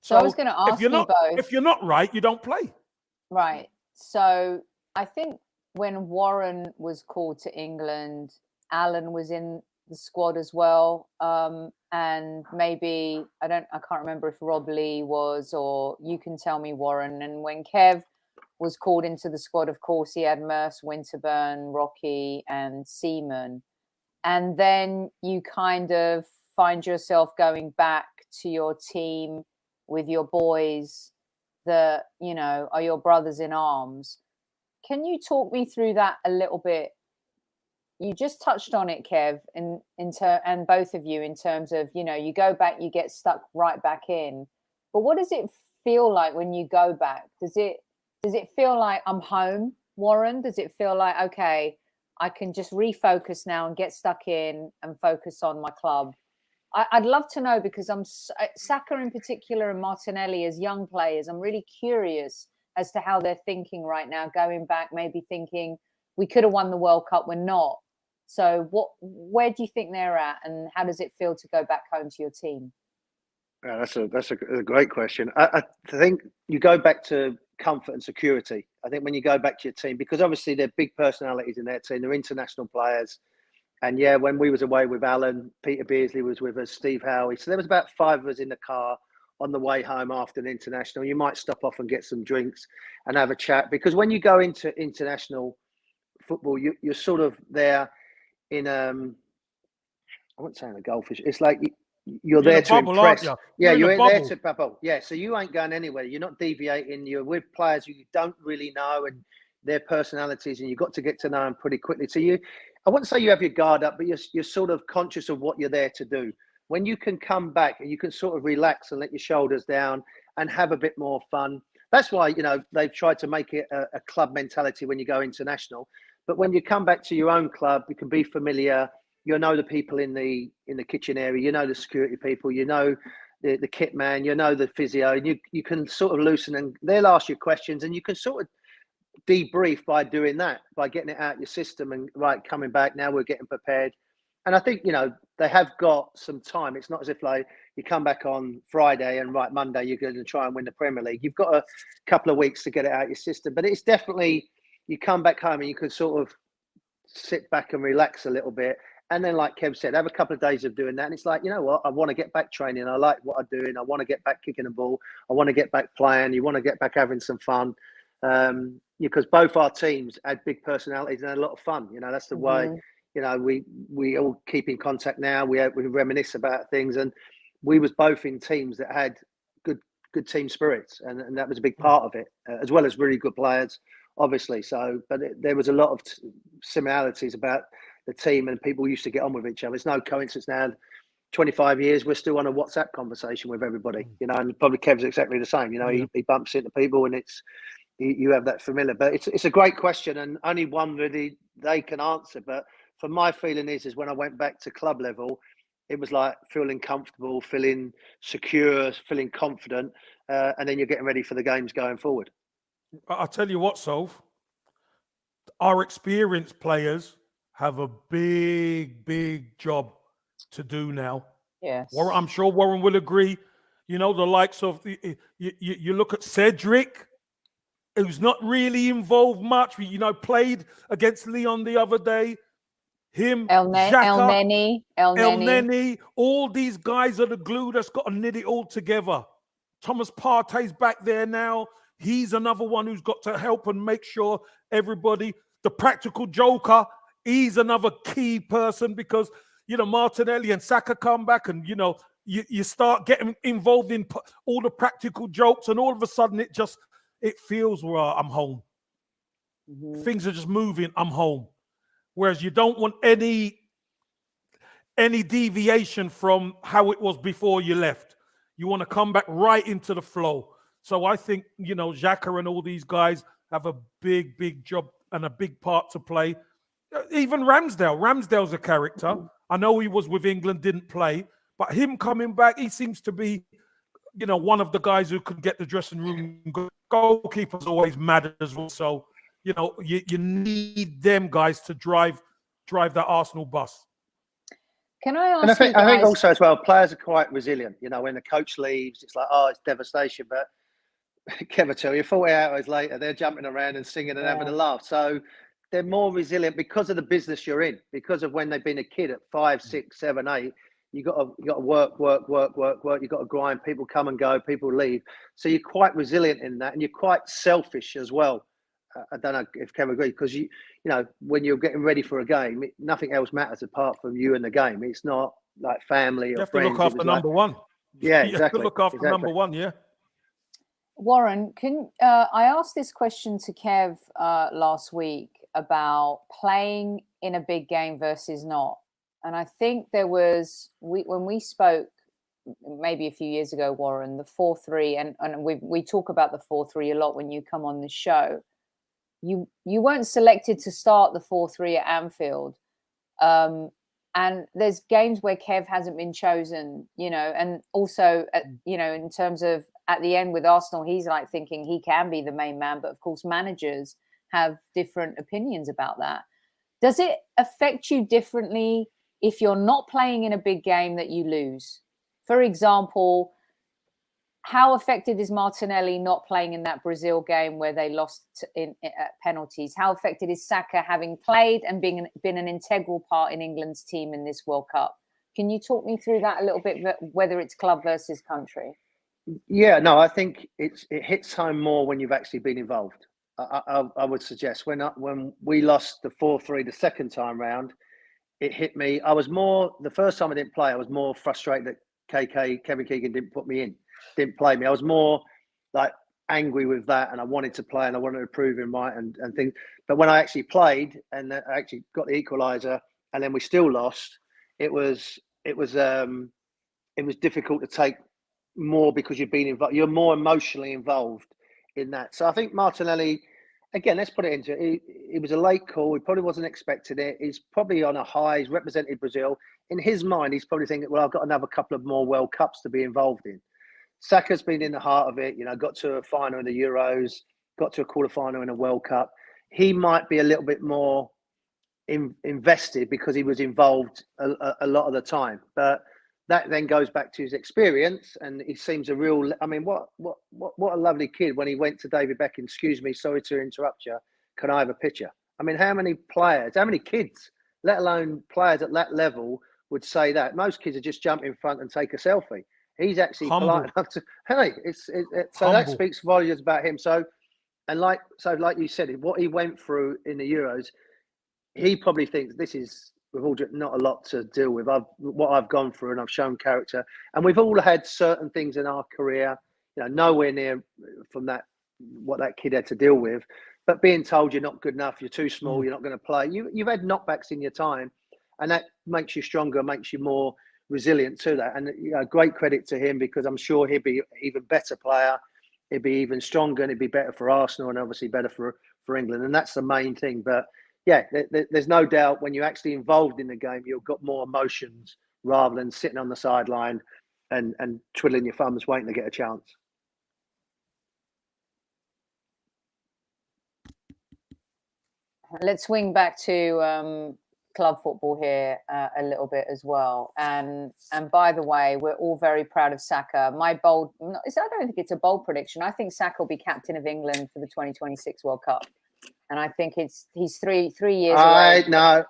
So, so I was going to ask if you not, both. If you're not right, you don't play. Right. So I think when Warren was called to England, Alan was in the squad as well. Um, and maybe I don't, I can't remember if Rob Lee was, or you can tell me, Warren. And when Kev was called into the squad, of course, he had Merse, Winterburn, Rocky, and Seaman. And then you kind of find yourself going back to your team with your boys that, you know, are your brothers in arms. Can you talk me through that a little bit? You just touched on it, Kev, in, in ter- and both of you in terms of, you know, you go back, you get stuck right back in. But what does it feel like when you go back? Does it does it feel like I'm home, Warren? Does it feel like okay, I can just refocus now and get stuck in and focus on my club? I, would love to know because I'm uh, Saka in particular and Martinelli as young players. I'm really curious as to how they're thinking right now, going back, maybe thinking we could have won the World Cup, we're not. So, what, where do you think they're at, and how does it feel to go back home to your team? Yeah, that's a that's a, a great question. I, I, think you go back to comfort and security. I think when you go back to your team, because obviously they're big personalities in their team, they're international players. And yeah, when we was away with Alan, Peter Beardsley was with us, Steve Howey. So there was about five of us in the car on the way home after an international. You might stop off and get some drinks and have a chat because when you go into international football, you, you're sort of there in um, I wouldn't say in a goldfish. It's like you're, there to bubble, impress. You? Yeah, you're, you're there to bubble. Yeah, so you ain't going anywhere. You're not deviating. You're with players you don't really know and their personalities, and you've got to get to know them pretty quickly. So you, I wouldn't say you have your guard up, but you're you're sort of conscious of what you're there to do. When you can come back and you can sort of relax and let your shoulders down and have a bit more fun. That's why you know they've tried to make it a, a club mentality when you go international. But when you come back to your own club, you can be familiar you know the people in the in the kitchen area, you know the security people, you know the, the kit man, you know the physio, and you you can sort of loosen and they'll ask you questions and you can sort of debrief by doing that, by getting it out your system and right coming back. Now we're getting prepared. And I think, you know, they have got some time. It's not as if like you come back on Friday and right Monday you're going to try and win the Premier League. You've got a couple of weeks to get it out your system. But it's definitely you come back home and you can sort of sit back and relax a little bit and then, like Kev said, have a couple of days of doing that. And it's like, you know what? I want to get back training. I like what I'm doing. I want to get back kicking the ball. I want to get back playing. You want to get back having some fun. Um, because both our teams had big personalities and had a lot of fun. You know, that's the mm-hmm. way, you know, we we all keep in contact now. We we reminisce about things. And we was both in teams that had good good team spirits. And, and that was a big part of it, uh, as well as really good players, obviously. So, but it, there was a lot of t- similarities about the team and people used to get on with each other. It's no coincidence now. 25 years, we're still on a WhatsApp conversation with everybody, mm. you know, and probably Kev's exactly the same. You know, he, he bumps into people and it's, you have that familiar. But it's, it's a great question and only one really they can answer. But for my feeling is, is when I went back to club level, it was like feeling comfortable, feeling secure, feeling confident, uh, and then you're getting ready for the games going forward. I'll tell you what, Solv, our experienced players have a big, big job to do now. Yes. Warren, I'm sure Warren will agree. You know, the likes of the you, you, you look at Cedric, who's not really involved much. You know, played against Lyon the other day. Him, El, ne- Elneny, El, Elneny, all these guys are the glue that's got to knit it all together. Thomas Partey's back there now. He's another one who's got to help and make sure everybody, the practical joker, he's another key person because you know Martinelli and Saka come back, and you know you, you start getting involved in all the practical jokes, and all of a sudden it just it feels well, I'm home. Mm-hmm. Things are just moving. I'm home. Whereas you don't want any any deviation from how it was before you left. You want to come back right into the flow. So I think you know Xhaka and all these guys have a big, big job and a big part to play. Uh, even Ramsdale. Ramsdale's a character. I know he was with England, didn't play, but him coming back, he seems to be, you know, one of the guys who could get the dressing room. Goalkeeper's always mad as well. So, you know, you, you need them guys to drive drive that Arsenal bus. Can I ask? And I think, guys... I think also as well, players are quite resilient. You know, when the coach leaves, it's like, oh, it's devastation. But Kevin tell you, 40 hours later, they're jumping around and singing and yeah. having a laugh. So they're more resilient because of the business you're in, because of when they've been a kid at five, mm. six, seven, eight. You got to you got to work, work, work, work, work. You got to grind. People come and go. People leave. So you're quite resilient in that, and you're quite selfish as well. I don't know if Kevin agrees because you you know when you're getting ready for a game, it, nothing else matters apart from you and the game. It's not like family You or have to friends. look after was like- number one. Yeah, You have exactly, to look after exactly. number one. Yeah. Warren, can uh, I asked this question to Kev uh, last week about playing in a big game versus not, and I think there was we when we spoke maybe a few years ago, Warren, the four three, and and we we talk about the four three a lot when you come on the show. You you weren't selected to start the four three at Anfield, um, and there's games where Kev hasn't been chosen, you know, and also at, you know in terms of at the end with Arsenal, he's like thinking he can be the main man, but of course, managers have different opinions about that. Does it affect you differently if you're not playing in a big game that you lose? For example, how affected is Martinelli not playing in that Brazil game where they lost in, penalties? How affected is Saka having played and being been an integral part in England's team in this World Cup? Can you talk me through that a little bit, whether it's club versus country? Yeah, no, I think it's it hits home more when you've actually been involved. I, I, I would suggest when I, when we lost the four three the second time round, it hit me. I was more the first time I didn't play. I was more frustrated that KK Kevin Keegan didn't put me in, didn't play me. I was more like angry with that, and I wanted to play and I wanted to prove him right and and things. But when I actually played and I actually got the equaliser, and then we still lost, it was it was um it was difficult to take more because you've been involved. You're more emotionally involved in that. So I think Martinelli, again, let's put it into it. It was a late call. He probably wasn't expecting it. He's probably on a high. He's represented Brazil. In his mind, he's probably thinking, well, I've got another couple of more World Cups to be involved in. Saka's been in the heart of it. You know, got to a final in the Euros, got to a quarter final in a World Cup. He might be a little bit more in, invested because he was involved a, a, a lot of the time. But that then goes back to his experience, and he seems a real. I mean, what what what what a lovely kid when he went to David Beckham. Excuse me, sorry to interrupt you. Can I have a picture? I mean, how many players, how many kids, let alone players at that level, would say that? Most kids would just jump in front and take a selfie. He's actually Humble. polite enough to. Hey, it's it, so that speaks volumes about him. So, and like so, like you said, what he went through in the Euros, he probably thinks this is with all not a lot to deal with. I've what I've gone through and I've shown character, and we've all had certain things in our career, you know, nowhere near from that what that kid had to deal with. But being told you're not good enough, you're too small, Mm. you're not going to play. You you've had knockbacks in your time, and that makes you stronger, makes you more resilient to that. And you know, great credit to him because I'm sure he'd be even better player. He'd be even stronger, and it'd be better for Arsenal, and obviously better for for England. And that's the main thing. But yeah, there, there- there's no doubt when you're actually involved in the game, you've got more emotions rather than sitting on the sideline and and twiddling your thumbs waiting to get a chance. let's swing back to um, club football here uh, a little bit as well. And and by the way, we're all very proud of Saka. My bold, I don't think it's a bold prediction. I think Saka will be captain of England for the 2026 World Cup, and I think it's he's three three years I away. no,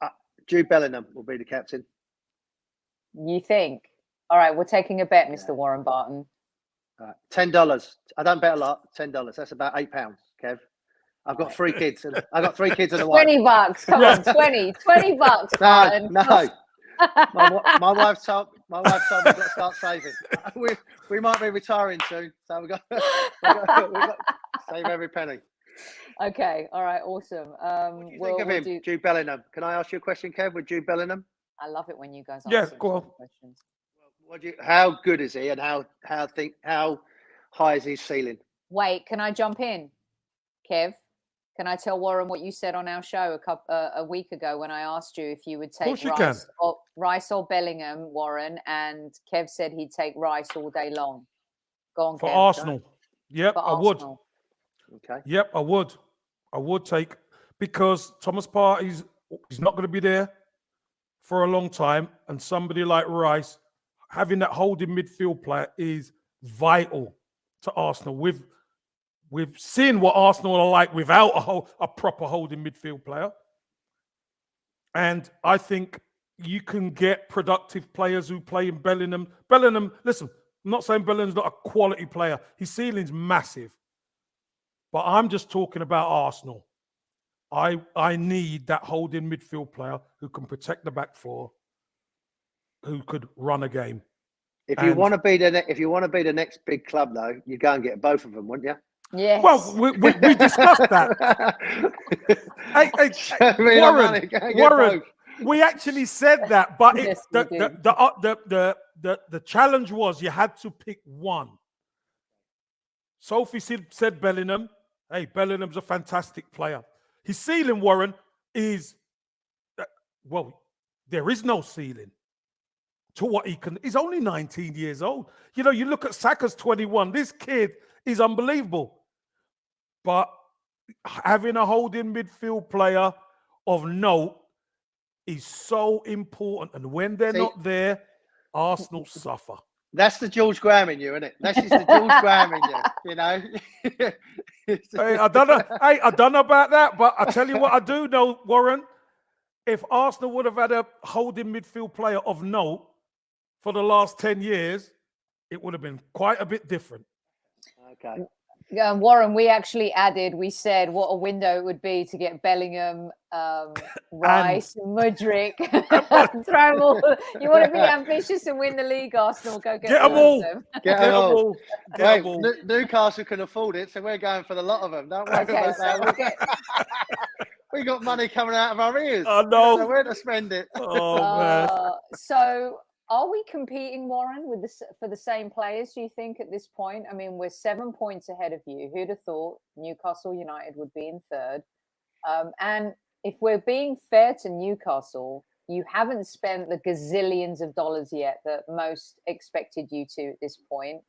uh, Jude Bellingham will be the captain. You think? All right, we're taking a bet, Mr. Warren Barton. Uh, Ten dollars. I don't bet a lot. Ten dollars. That's about eight pounds, Kev. I've got three kids. And I've got three kids and a wife. 20 bucks. Come on, 20. 20 bucks. No, Barton. no. My, wa- my wife told my wife told me to start saving. We we might be retiring soon, so we've got, we've got, we've got save every penny. okay. All right. Awesome. Um, What do you we'll, think of we'll him, do- Jude Bellingham? Can I ask you a question, Kev? With Jude Bellingham, I love it when you guys Yeah, go on. questions. what do you, how good is he, and how how think how high is his ceiling? Wait, can I jump in, Kev? Can I tell Warren what you said on our show a couple uh, a week ago when I asked you if you would take you. Rice or Rice or Bellingham, Warren, and Kev said he'd take Rice all day long. Go on, For Kev. Arsenal. Yep, For I would. Okay. Yep, I would. I would take because Thomas Partey's he's not going to be there for a long time, and somebody like Rice having that holding midfield player is vital to Arsenal with We've seen what Arsenal are like without a, whole, a proper holding midfield player. And I think you can get productive players who play in Bellingham. Bellingham, listen, I'm not saying Bellingham's not a quality player. His ceiling's massive. But I'm just talking about Arsenal. I I need that holding midfield player who can protect the back four, who could run a game. If you want to be the ne- if you want to be the next big club, though, you go and get both of them, wouldn't you? Yes. Well, we, we, we discussed that. Hey, hey, Warren, money, go and get Warren, both. we actually said that, but it, Yes, the, the, the, uh, the, the, the, the challenge was you had to pick one. Sophie said, said Bellingham. Hey, Bellingham's a fantastic player. His ceiling, Warren, is uh, well, there is no ceiling to what he can. He's only 19 years old. You know, you look at Saka's 21. This kid is unbelievable. But having a holding midfield player of note is so important. And when they're See- not there, Arsenal suffer. That's the George Graham in you, isn't it? That's just the George Graham in you. You know. Hey, I don't know. hey, I don't know about that, but I tell you what, I do know, Warren. If Arsenal would have had a holding midfield player of note for the last 10 years, it would have been quite a bit different. Okay. Um, Warren, we actually added, we said what a window it would be to get Bellingham, um, Rice, Mudryk, throw 'em all. You want to be ambitious and win the league, Arsenal? Go get, Get 'em all all. of them. Get Get them 'em all. all. Get 'em Wait, all. Nu- Newcastle can afford it, so we're going for the lot of them. Don't worry Okay, about so that. we'll get, we got money coming out of our ears. I We don't know. where to spend it. Oh, man. uh, so are we competing, Warren, with the, s- for the same players? Do you think at this point? I mean, we're seven points ahead of you. Who'd have thought Newcastle United would be in third? Um, and if we're being fair to Newcastle, you haven't spent the gazillions of dollars yet that most expected you to at this point.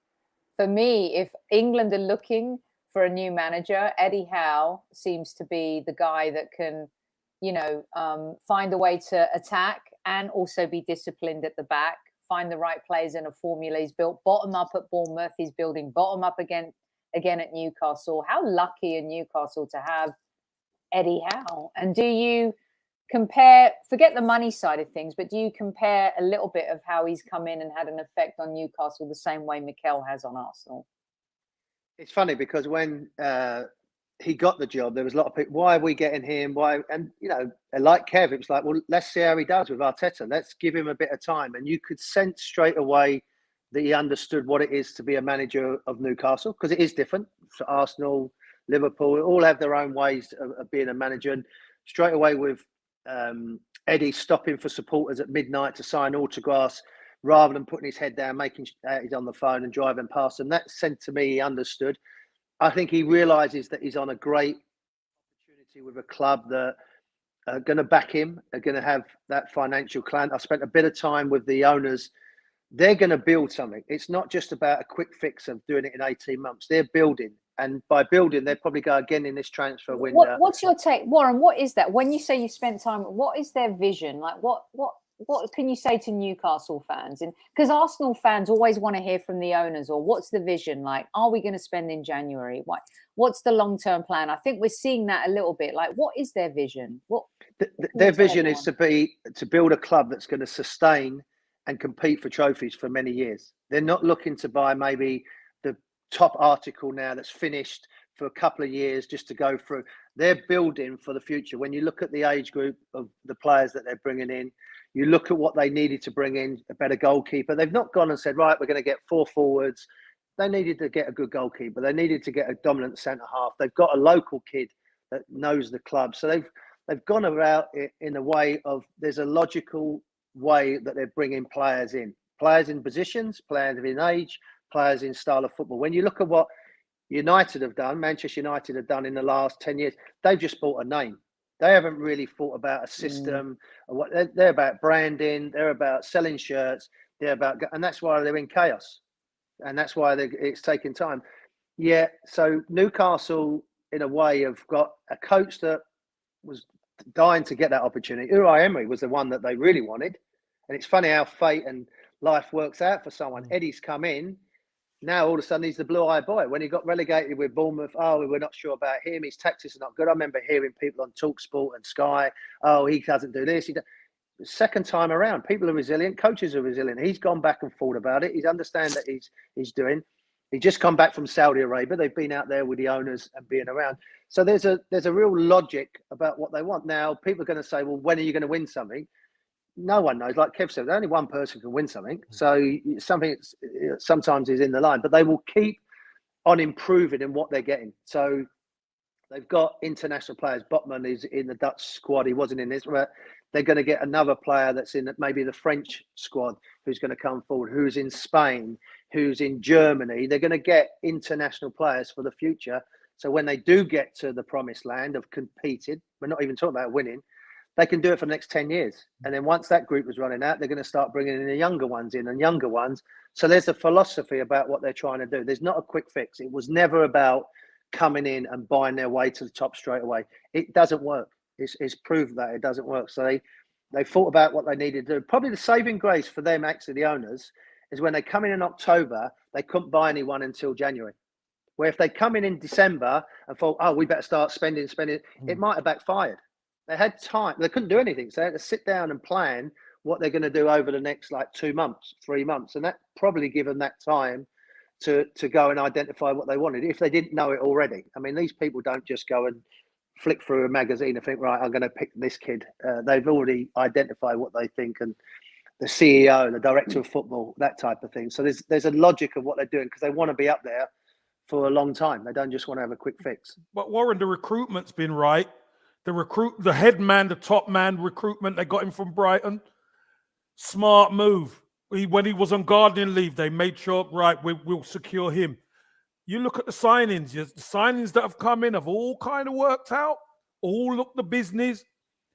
For me, if England are looking for a new manager, Eddie Howe seems to be the guy that can, you know, um, find a way to attack and also be disciplined at the back, find the right players in a formula. He's built bottom up at Bournemouth, he's building bottom up again again at Newcastle. How lucky in Newcastle to have Eddie Howe. And do you compare, forget the money side of things, but do you compare a little bit of how he's come in and had an effect on Newcastle the same way Mikel has on Arsenal? It's funny because when uh, he got the job, there was a lot of people. Why are we getting him? Why? And you know, like Kev, it was like, well, let's see how he does with Arteta. Let's give him a bit of time. And you could sense straight away that he understood what it is to be a manager of Newcastle because it is different. So Arsenal, Liverpool, all have their own ways of, of being a manager. And straight away with um, Eddie stopping for supporters at midnight to sign autographs rather than putting his head down, making uh, he's on the phone and driving past them. That sent to me he understood. I think he realizes that he's on a great opportunity with a club that are going to back him, are going to have that financial clan. I spent a bit of time with the owners. They're going to build something. It's not just about a quick fix of doing it in 18 months. They're building. And by building, they'll probably go again in this transfer window. What, what's your take, Warren? What is that? When you say you spent time, what is their vision? Like, what, what, what can you say to Newcastle fans? And because Arsenal fans always want to hear from the owners, or what's the vision? Like, are we going to spend in January? What, what's the long term plan? I think we're seeing that a little bit. Like, what is their vision? What? Th- th- their vision is to be to build a club that's going to sustain and compete for trophies for many years. They're not looking to buy maybe the top article now that's finished for a couple of years just to go through. They're building for the future. When you look at the age group of the players that they're bringing in, you look at what they needed to bring in a better goalkeeper. They've not gone and said, right, we're going to get four forwards. They needed to get a good goalkeeper. They needed to get a dominant centre half. They've got a local kid that knows the club. So they've they've gone about it in a way of there's a logical way that they're bringing players in, players in positions, players in age, players in style of football. When you look at what United have done, Manchester United have done in the last ten years, they've just bought a name. They haven't really thought about a system. Or what they're, they're about branding. They're about selling shirts. They're about, and that's why they're in chaos, and that's why it's taking time. Yeah. So Newcastle, in a way, have got a coach that was dying to get that opportunity. Unai Emery was the one that they really wanted, and it's funny how fate and life works out for someone. Mm. Eddie's come in. Now all of a sudden he's the blue-eyed boy. When he got relegated with Bournemouth, oh, we're not sure about him. His tactics are not good. I remember hearing people on Talksport and Sky, oh, he doesn't do this. He does. Second time around, people are resilient. Coaches are resilient. He's gone back and thought about it. He's understand that he's he's doing. He just come back from Saudi Arabia. They've been out there with the owners and being around. So there's a there's a real logic about what they want. Now people are going to say, well, when are you going to win something? No one knows. Like Kev said, only one person can win something. Mm. So something sometimes is in the line, but they will keep on improving in what they're getting. So they've got international players. Botman is in the Dutch squad. He wasn't in this, but they're going to get another player that's in maybe the French squad who's going to come forward, who's in Spain, who's in Germany. They're going to get international players for the future. So when they do get to the promised land of competed, we're not even talking about winning they can do it for the next 10 years. And then once that group is running out, they're going to start bringing in the younger ones in and younger ones. So there's a philosophy about what they're trying to do. There's not a quick fix. It was never about coming in and buying their way to the top straight away. It doesn't work. It's, it's proved that it doesn't work. So they, they thought about what they needed to do. Probably the saving grace for them, actually, the owners, is when they come in in October, they couldn't buy anyone until January. Where if they come in in December and thought, oh, we better start spending, spending, mm. it might have backfired. They had time. They couldn't do anything. So they had to sit down and plan what they're going to do over the next like two months, three months, and that probably given that time to to go and identify what they wanted if they didn't know it already. I mean, these people don't just go and flick through a magazine and think, right, I'm going to pick this kid. Uh, they've already identified what they think and the CEO, the director of football, that type of thing. So there's there's a logic of what they're doing because they want to be up there for a long time. They don't just want to have a quick fix. But Warren, the recruitment's been right the recruit, the head man, the top man recruitment they got him from Brighton. Smart move. He, when he was on gardening leave, they made sure, right, we, will secure him. You look at the signings, the signings that have come in have all kind of worked out, all look the business.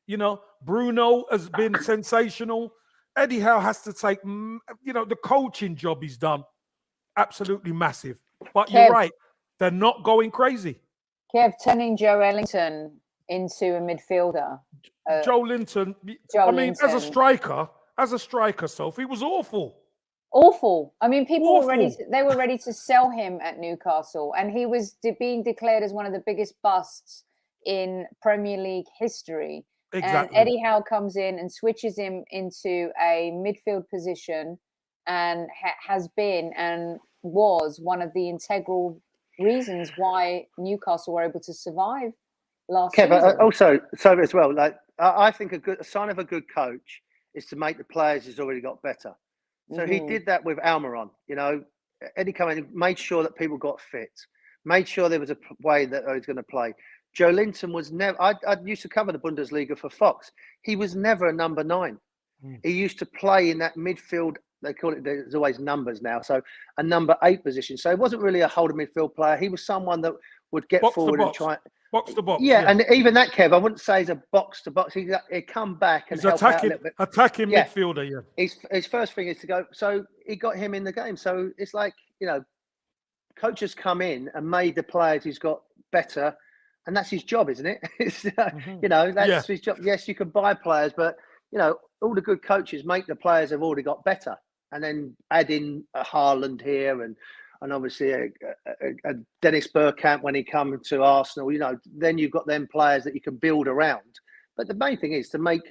You know, Bruno has been sensational. Eddie Howe has to take, mm, you know, the coaching job he's done, absolutely massive. But Kev, you're right, they're not going crazy. Kev, turning Joelinton into a midfielder. Uh, Joelinton. I mean, as a striker, as a striker, Sophie was awful. Awful. I mean, people awful. were ready. To, they were ready to sell him at Newcastle, and he was de- being declared as one of the biggest busts in Premier League history. Exactly. And Eddie Howe comes in and switches him into a midfield position, and ha- has been and was one of the integral reasons why Newcastle were able to survive last Kev, uh, season. also, so as well, like I think a good a sign of a good coach is to make the players he's already got better. So mm-hmm. he did that with Almiron. You know, Eddie Cohen made sure that people got fit, made sure there was a way that he was going to play. Joelinton was never. I, I used to cover the Bundesliga for Fox. He was never a number nine. Mm. He used to play in that midfield. They call it. There's always numbers now. So a number eight position. So he wasn't really a holder midfield player. He was someone that would get box forward and try. Box to box. Yeah, yeah, and even that, Kev, I wouldn't say he's a box to box. He's he come back and he's attacking, attacking yeah. midfielder. Yeah. His his first thing is to go. So he got him in the game. So it's like you know, coaches come in and made the players he's got better, and that's his job, isn't it? mm-hmm. You know, that's yeah. his job. Yes, you can buy players, but you know, all the good coaches make the players have already got better, and then add in a Haaland here and and obviously a, a, a Dennis Bergkamp when he comes to Arsenal. You know, then you've got them players that you can build around. But the main thing is to make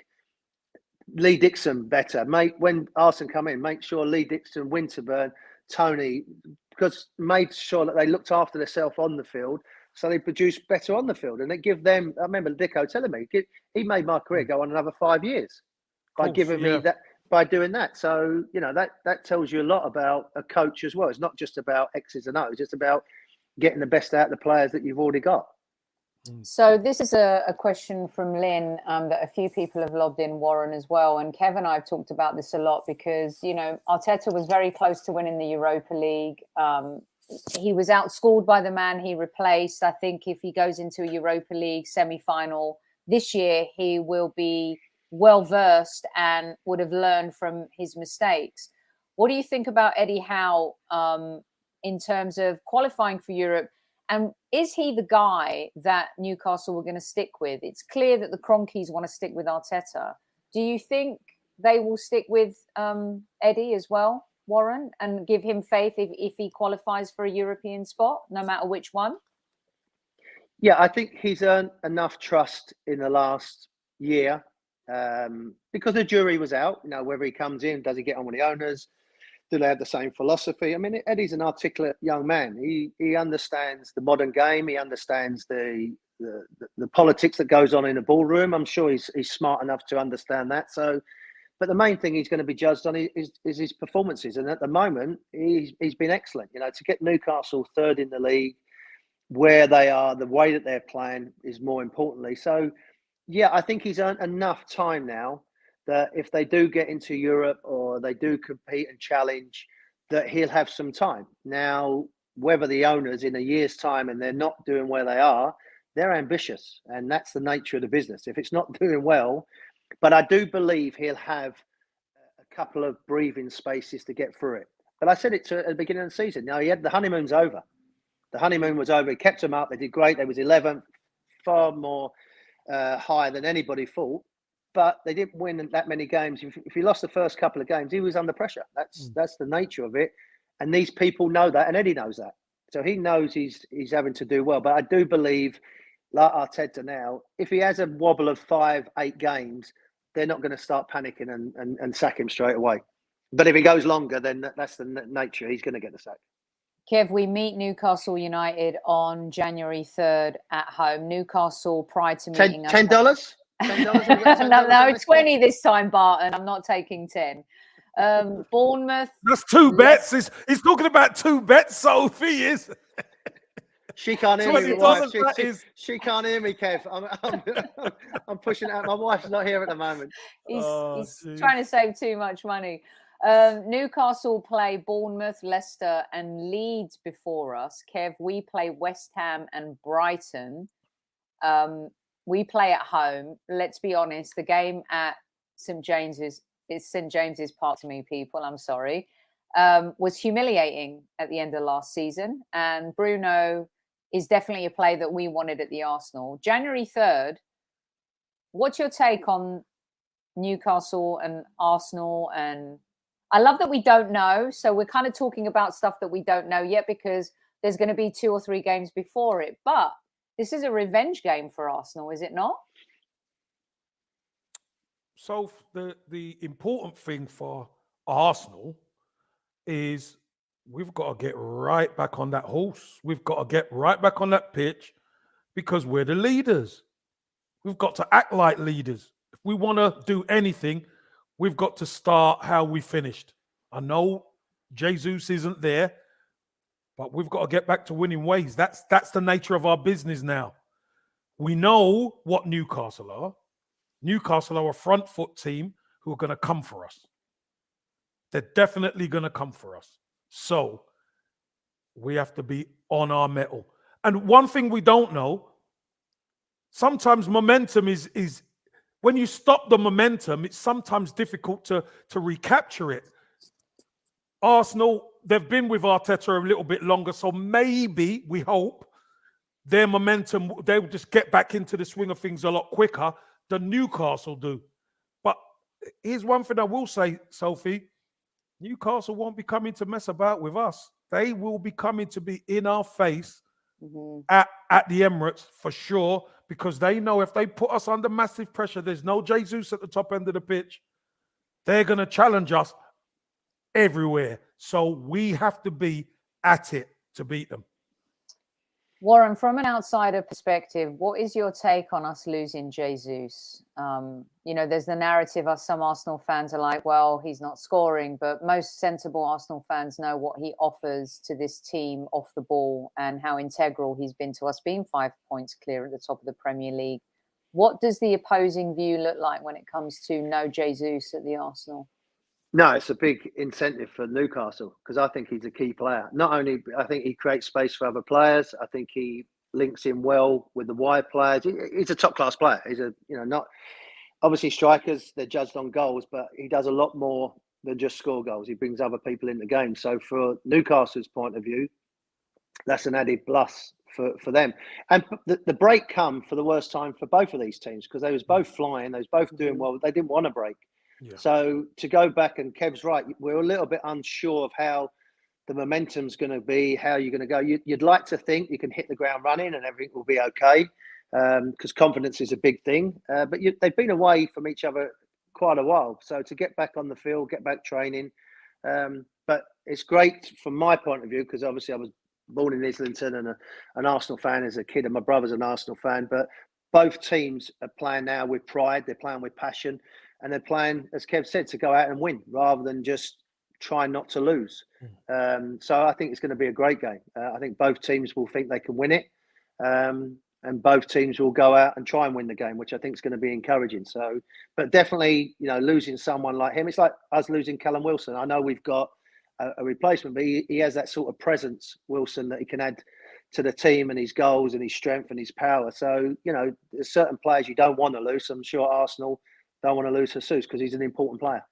Lee Dixon better. Make when Arsenal come in, make sure Lee Dixon, Winterburn, Tony, because made sure that they looked after themselves on the field, so they produced better on the field, and they give them. I remember Dicko telling me he made my career hmm. go on another five years by course, giving yeah. me that by doing that. So you know that that tells you a lot about a coach as well. It's not just about X's and O's. It's about getting the best out of the players that you've already got. Mm. So this is a, a question from Lynn um, that a few people have lobbed in Warren as well, and Kevin and I have talked about this a lot because you know Arteta was very close to winning the Europa League. Um, he was outscored by the man he replaced. I think if he goes into a Europa League semi-final this year, he will be well versed and would have learned from his mistakes. What do you think about Eddie Howe um, in terms of qualifying for Europe? And is he the guy that Newcastle were going to stick with? It's clear that the Kroenkes want to stick with Arteta. Do you think they will stick with um, Eddie as well? Warren, and give him faith if, if he qualifies for a European spot, no matter which one? Yeah, I think he's earned enough trust in the last year um, because the jury was out. You know, whether he comes in, does he get on with the owners? Do they have the same philosophy? I mean, Eddie's an articulate young man. He he understands the modern game. He understands the the, the politics that goes on in a ballroom. I'm sure he's he's smart enough to understand that. So, but the main thing he's going to be judged on is, is his performances. And at the moment, he's he's been excellent. You know, to get Newcastle third in the league, where they are, the way that they're playing is more importantly. So, yeah, I think he's earned enough time now that if they do get into Europe or they do compete and challenge, that he'll have some time. Now, whether the owners in a year's time and they're not doing where they are, they're ambitious, and that's the nature of the business. If it's not doing well, but I do believe he'll have a couple of breathing spaces to get through it. But I said it to, at the beginning of the season. Now he had the honeymoon's over. The honeymoon was over. He kept them up. They did great. They was 11th, far more uh, higher than anybody thought but they didn't win that many games. If, if he lost the first couple of games, he was under pressure. That's mm. that's the nature of it, and these people know that, and Eddie knows that. So he knows he's he's having to do well. But I do believe, like Arteta now, if he has a wobble of five, eight games, they're not going to start panicking and, and, and sack him straight away. But if he goes longer, then that's the nature. He's going to get the sack. Kev, we meet Newcastle United on January 3rd at home. Newcastle, prior to meeting $10? $10? no, no, 20 this time, Barton. I'm not taking 10. Um, Bournemouth. That's two bets. He's, he's talking about two bets, Sophie is. She can't hear me. Wife. She, she, is... she, can't hear me, Kev. I'm, I'm, I'm, pushing out. My wife's not here at the moment. He's, oh, he's trying to save too much money. Um, Newcastle play Bournemouth, Leicester, and Leeds before us. Kev, we play West Ham and Brighton. Um, we play at home. Let's be honest, the game at St James's is St James's Park to me, people. I'm sorry. Um, was humiliating at the end of last season, and Bruno is definitely a play that we wanted at the Arsenal. January third. What's your take on Newcastle and Arsenal? And I love that we don't know, so we're kind of talking about stuff that we don't know yet because there's going to be two or three games before it. But this is a revenge game for Arsenal, is it not? So the the important thing for Arsenal is we've got to get right back on that horse. We've got to get right back on that pitch because we're the leaders. We've got to act like leaders. If we want to do anything, we've got to start how we finished. I know Jesus isn't there, but we've got to get back to winning ways. That's that's the nature of our business now. We know what Newcastle are. Newcastle are a front foot team who are going to come for us. They're definitely going to come for us. So we have to be on our mettle. And one thing we don't know, sometimes momentum is is when you stop the momentum, it's sometimes difficult to to recapture it. Arsenal they've been with Arteta a little bit longer, so maybe we hope their momentum they'll just get back into the swing of things a lot quicker than Newcastle do. But here's one thing I will say, Sophie: Newcastle won't be coming to mess about with us. They will be coming to be in our face mm-hmm. at, at the Emirates for sure, because they know if they put us under massive pressure, there's no Jesus at the top end of the pitch. They're going to challenge us everywhere. So we have to be at it to beat them. Warren, from an outsider perspective, what is your take on us losing Jesus? Um, you know, there's the narrative of some Arsenal fans are like, well, he's not scoring, but most sensible Arsenal fans know what he offers to this team off the ball and how integral he's been to us being five points clear at the top of the Premier League. What does the opposing view look like when it comes to no Jesus at the Arsenal? No, it's a big incentive for Newcastle because I think he's a key player. Not only I think he creates space for other players. I think he links in well with the wide players. He's a top class player. He's a you know not obviously strikers they're judged on goals, but he does a lot more than just score goals. He brings other people in the game. So for Newcastle's point of view, that's an added plus for, for them. And the, the break come for the worst time for both of these teams because they was both flying, they was both doing mm-hmm. well. They didn't want to break. So to go back and Kev's right, we're a little bit unsure of how the momentum's going to be, how you're going to go. You, would like to think you can hit the ground running and everything will be okay, because um, confidence is a big thing. Uh, but you, they've been away from each other quite a while, so to get back on the field, get back training. Um, but it's great from my point of view because obviously I was born in Islington and a, an Arsenal fan as a kid, and my brother's an Arsenal fan. But both teams are playing now with pride. They're playing with passion, and they're playing, as Kev said, to go out and win rather than just try not to lose. Mm. Um, so I think it's going to be a great game. Uh, I think both teams will think they can win it, um, and both teams will go out and try and win the game, which I think is going to be encouraging. So, but definitely, you know, losing someone like him, it's like us losing Callum Wilson. I know we've got a, a replacement, but he, he has that sort of presence, Wilson, that he can add to the team and his goals and his strength and his power. So, you know, there's certain players you don't want to lose. I'm sure Arsenal don't want to lose Jesus because he's an important player.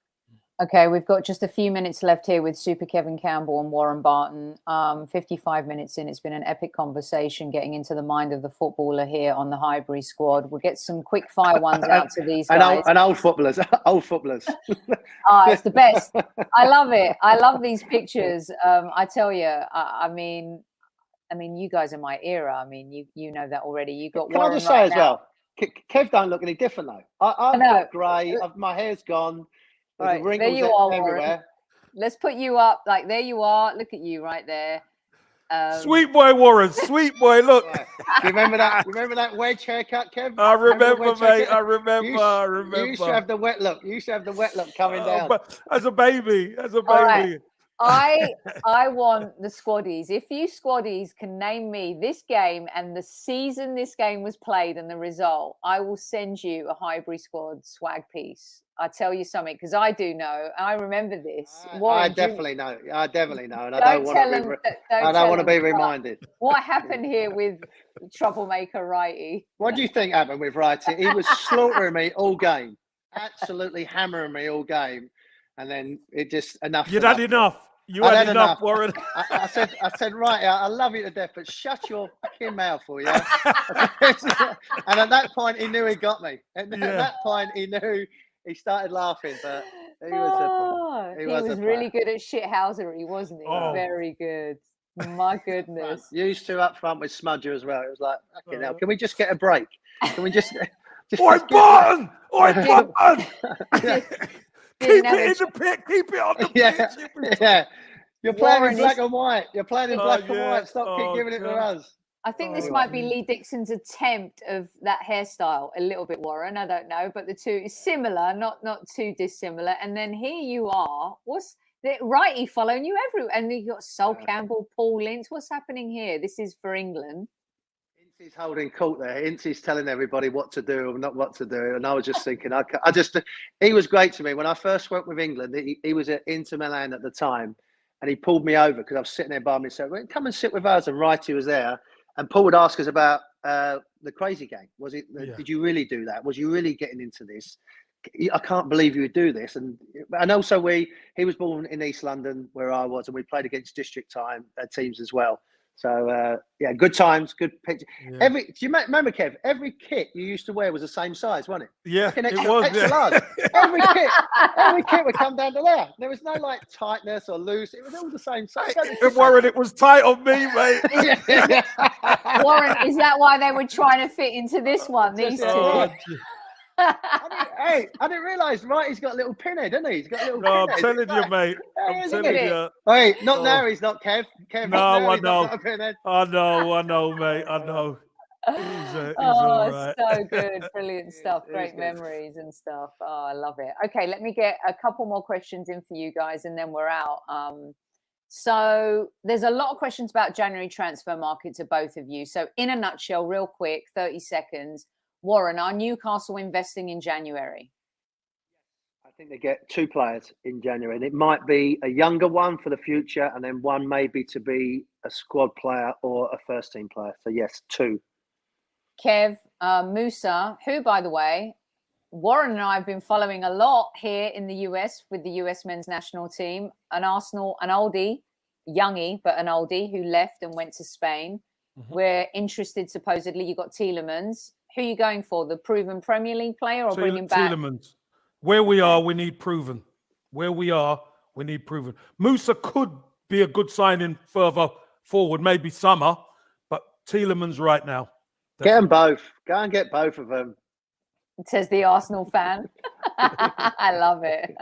Okay, we've got just a few minutes left here with Super Kevin Campbell and Warren Barton. Um, 55 minutes in, it's been an epic conversation getting into the mind of the footballer here on the Highbury squad. We'll get some quick fire ones out to these guys. And old, and old footballers, old footballers. oh, it's the best. I love it. I love these pictures. Um, I tell you, I, I, mean, I mean, you guys are my era. I mean, you you know that already. You got. Can Warren I just say as well? Kev don't look any different though. I, I've got grey. My hair's gone right, there you are, everywhere. Warren. Let's put you up. Like there you are. Look at you right there. Um, sweet boy Warren, sweet boy. Look, yeah. remember that? Remember that wedge haircut, Kev? I remember, remember mate. I remember. You, I remember. You used to have the wet look. You should have the wet look coming oh, down. As a baby, as a baby. I I want the squaddies. If you squaddies can name me this game and the season this game was played and the result, I will send you a Highbury squad swag piece. I tell you something because I do know. I remember this. I, I definitely you, know. I definitely know, and don't, don't want to be. Re- don't I don't want to be reminded. What happened here with troublemaker Wrighty? What do you think happened with Wrighty? He was slaughtering me all game, absolutely hammering me all game, and then it just enough. You'd had enough. You had, had, enough, enough. Warren. I, I, said, I said, right, I love you to death, but shut your fucking mouth, will you? and at that point, he knew he got me. At, yeah. at that point, he knew he started laughing, but he was, oh, a, he, he was, was really good at shithousery, wasn't he? Oh. Very good. My goodness. Used to up front with Smudger as well. It was like, okay, now uh-huh. can we just get a break? Can we just? just Oi, Barton! Oi, Barton! Keep it in the pit. Keep it on the yeah. pitch. Yeah. You're playing Warren in black is... and white. You're playing in oh, black yeah. and white. Stop oh, keep giving it to us. I think oh, this oh, might be Lee Dixon's attempt of that hairstyle a little bit, Warren. I don't know, but the two is similar, not not too dissimilar. And then here you are. What's the Wrighty following you everywhere? And you got Sol Campbell, Paul Ince. What's happening here? This is for England. He's holding court there. Ince's telling everybody what to do and not what to do. And I was just thinking, I, I just, he was great to me. When I first went with England, he, he was at Inter Milan at the time. And he pulled me over because I was sitting there by myself. Well, come and sit with us. And Wrighty was there. And Paul would ask us about uh, the crazy game. Was it, yeah. did you really do that? Was you really getting into this? I can't believe you would do this. And and also we he was born in East London where I was, and we played against district time uh, teams as well. So uh, yeah, good times, good picture. Yeah. Every do you remember, Kev? Every kit you used to wear was the same size, wasn't it? Yeah, like extra, it was. Extra yeah. large. every kit, every kit would come down to there. There was no like tightness or loose. It was all the same size. Warren, it was tight on me, mate. Warren, is that why they were trying to fit into this one? These oh, two. I hey, I didn't realise. Right, he's got a little pinhead, doesn't he? He's got a little. No, I'm telling you, mate. I'm telling you. Wait, not oh. now. He's not Kev. Kev. No, I know. I know. I know, mate. I know. He's, uh, he's oh, right. so good. Brilliant stuff. Great memories and stuff. Oh, I love it. Okay, let me get a couple more questions in for you guys and then we're out. Um, so there's a lot of questions about January transfer market to both of you. So in a nutshell, real quick, 30 seconds, Warren, are Newcastle investing in January? I think they get two players in January, and it might be a younger one for the future, and then one maybe to be a squad player or a first team player. So yes, two. Kev uh, Musah, who, by the way, Warren and I have been following a lot here in the US with the US men's national team. An Arsenal, an oldie, youngie, but an oldie who left and went to Spain. Mm-hmm. We're interested, supposedly. You got Tielemans. Who are you going for? The proven Premier League player or bringing back? Tielemans. Where we are, we need proven. Where we are, we need proven. Musah could be a good signing further forward, maybe summer, but Tielemans right now. Get them both. Go and get both of them. Says the Arsenal fan. I love it.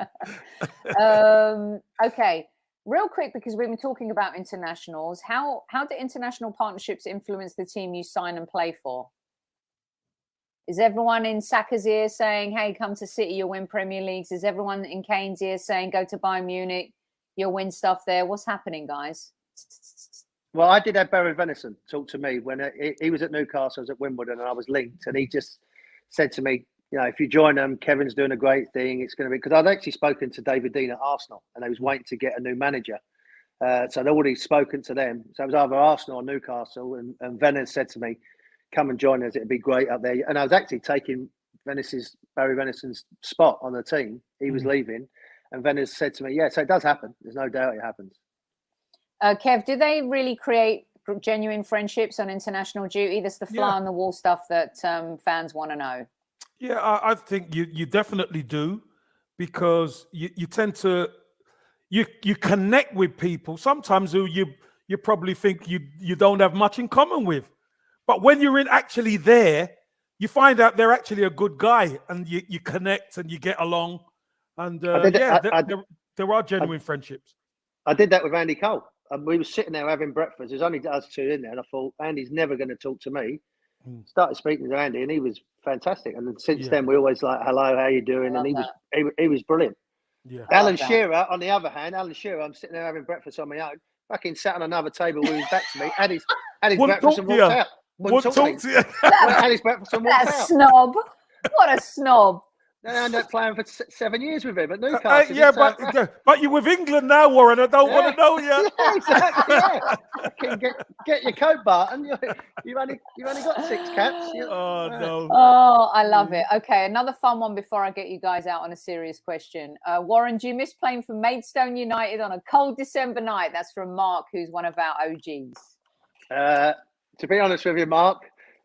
um, okay, real quick because we've been talking about internationals. How how do international partnerships influence the team you sign and play for? Is everyone in Saka's ear saying, "Hey, come to City, you'll win Premier Leagues"? Is everyone in Kane's ear saying, "Go to Bayern Munich, you'll win stuff there"? What's happening, guys? Well, I did have Barry Venison talk to me when uh, he, was at Newcastle, I was at Wimbledon, and I was linked, and he just said to me, you know, if you join them, Kevin's doing a great thing. It's going to be because I'd actually spoken to David Dein at Arsenal, and they was waiting to get a new manager. Uh, so I'd already spoken to them. So it was either Arsenal or Newcastle, and, and Venice said to me, "Come and join us. It'd be great up there." And I was actually taking Venice's Barry Venison's spot on the team. He was Mhm. leaving, and Venice said to me, "Yeah, so it does happen. There's no doubt it happens." Uh, Kev, do they really create genuine friendships on international duty? That's the fly Yeah. on the wall stuff that um, fans want to know. Yeah, I, I think you you definitely do because you, you tend to you you connect with people sometimes who you you probably think you you don't have much in common with, but when you're in actually there, you find out they're actually a good guy and you, you connect and you get along, and uh, did yeah, I- there, I- there, there are genuine friendships. I did that with Andy Cole. And we were sitting there having breakfast. There's only us two in there, and I thought Andy's never going to talk to me. Mm. Started speaking to Andy, and he was fantastic. And then since Yeah. then, we always like, "Hello, how you doing?" And he was he, he was brilliant. Yeah, Alan that. Shearer, on the other hand, Alan Shearer, I'm sitting there having breakfast on my own. Fucking sat on another table with his back to me, had his had his Wouldn't breakfast and to walked you. out. What Wouldn't talk talk to to me. you? Had his breakfast and walked That out. snob. What a snob. Then I ended up playing for seven years with him at Uh, Newcastle. uh, yeah, but uh, but you're with England now, Warren. I don't want to know you. yeah, exactly. Yeah. Get, get your coat button. You, you've only you've only got six caps. You- Oh yeah. no. Oh, I love Mm. it. Okay, another fun one before I get you guys out on a serious question. Uh, Warren, do you miss playing for Maidstone United on a cold December night? That's from Mark, who's one of our OGs. To be honest with you, Mark,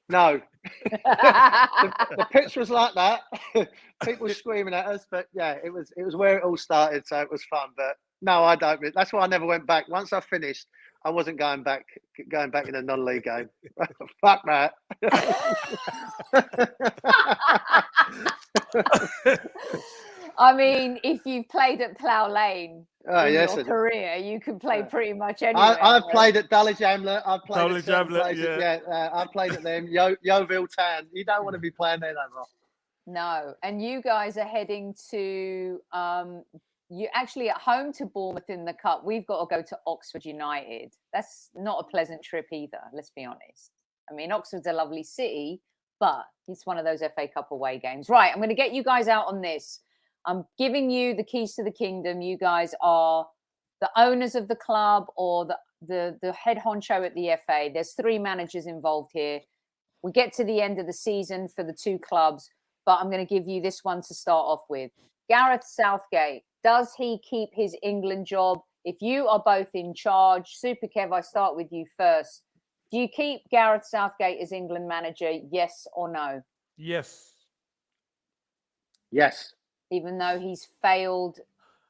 no. The, the pitch was like that. People were screaming at us, but yeah, it was it was where it all started, so it was fun. But no, I don't. That's why I never went back. Once I finished, I wasn't going back going back in a non-league game. Fuck that. I mean, if you've played at Plough Lane oh in yes, your I- career, you can play Yeah. pretty much anywhere. I, I've right? played at Dulwich Hamlet. I've played Dulwich at certain Hamlet, places. yeah. Yeah, uh, I've played at them. Yo, Yeovil Town. You don't want to be playing there no more. No, and you guys are heading to um you actually at home to Bournemouth in the cup. We've got to go to Oxford United. That's not a pleasant trip either, let's be honest. I mean, Oxford's a lovely city, but it's one of those FA Cup away games. Right, I'm going to get you guys out on this. I'm giving you the keys to the kingdom. You guys are the owners of the club or the the the head honcho at the FA. There's three managers involved here. We get to the end of the season for the two clubs but I'm going to give you this one to start off with. Gareth Southgate, does he keep his England job? If you are both in charge, Super Kev, I start with you first. Do you keep Gareth Southgate as England manager? Yes or no? Yes. Yes. Even though he's failed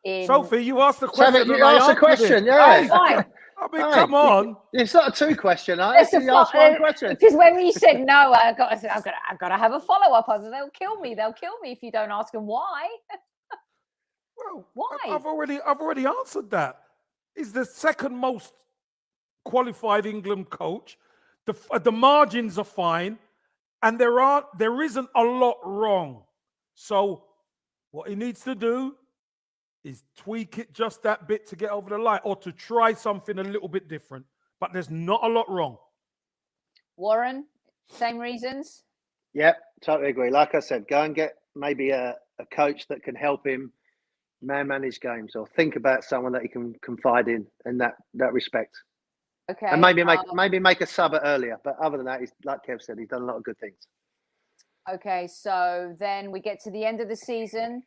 in. Sophie, you asked the question. that you asked a answered it. question, Oh, yeah. I mean, Right. come on. It's not a two question. I It's a actually asked fo- one question. Because when you said no, I got, I said, I've got, to, I've got to have a follow up. I said, they'll kill me. They'll kill me if you don't ask them why. Well, Why? I- I've already, I've already answered that. He's the second most qualified England coach. The the margins are fine, and there aren't, there isn't a lot wrong. So, what he needs to do is tweak it just that bit to get over the line, or to try something a little bit different. But there's not a lot wrong. Warren, same reasons. Yep, totally agree. Like I said, go and get maybe a, a coach that can help him man manage games or think about someone that he can confide in in that that respect. Okay. And maybe make um, maybe make a sub it earlier. But other than that, he's like Kev said, he's done a lot of good things. Okay, so then we get to the end of the season.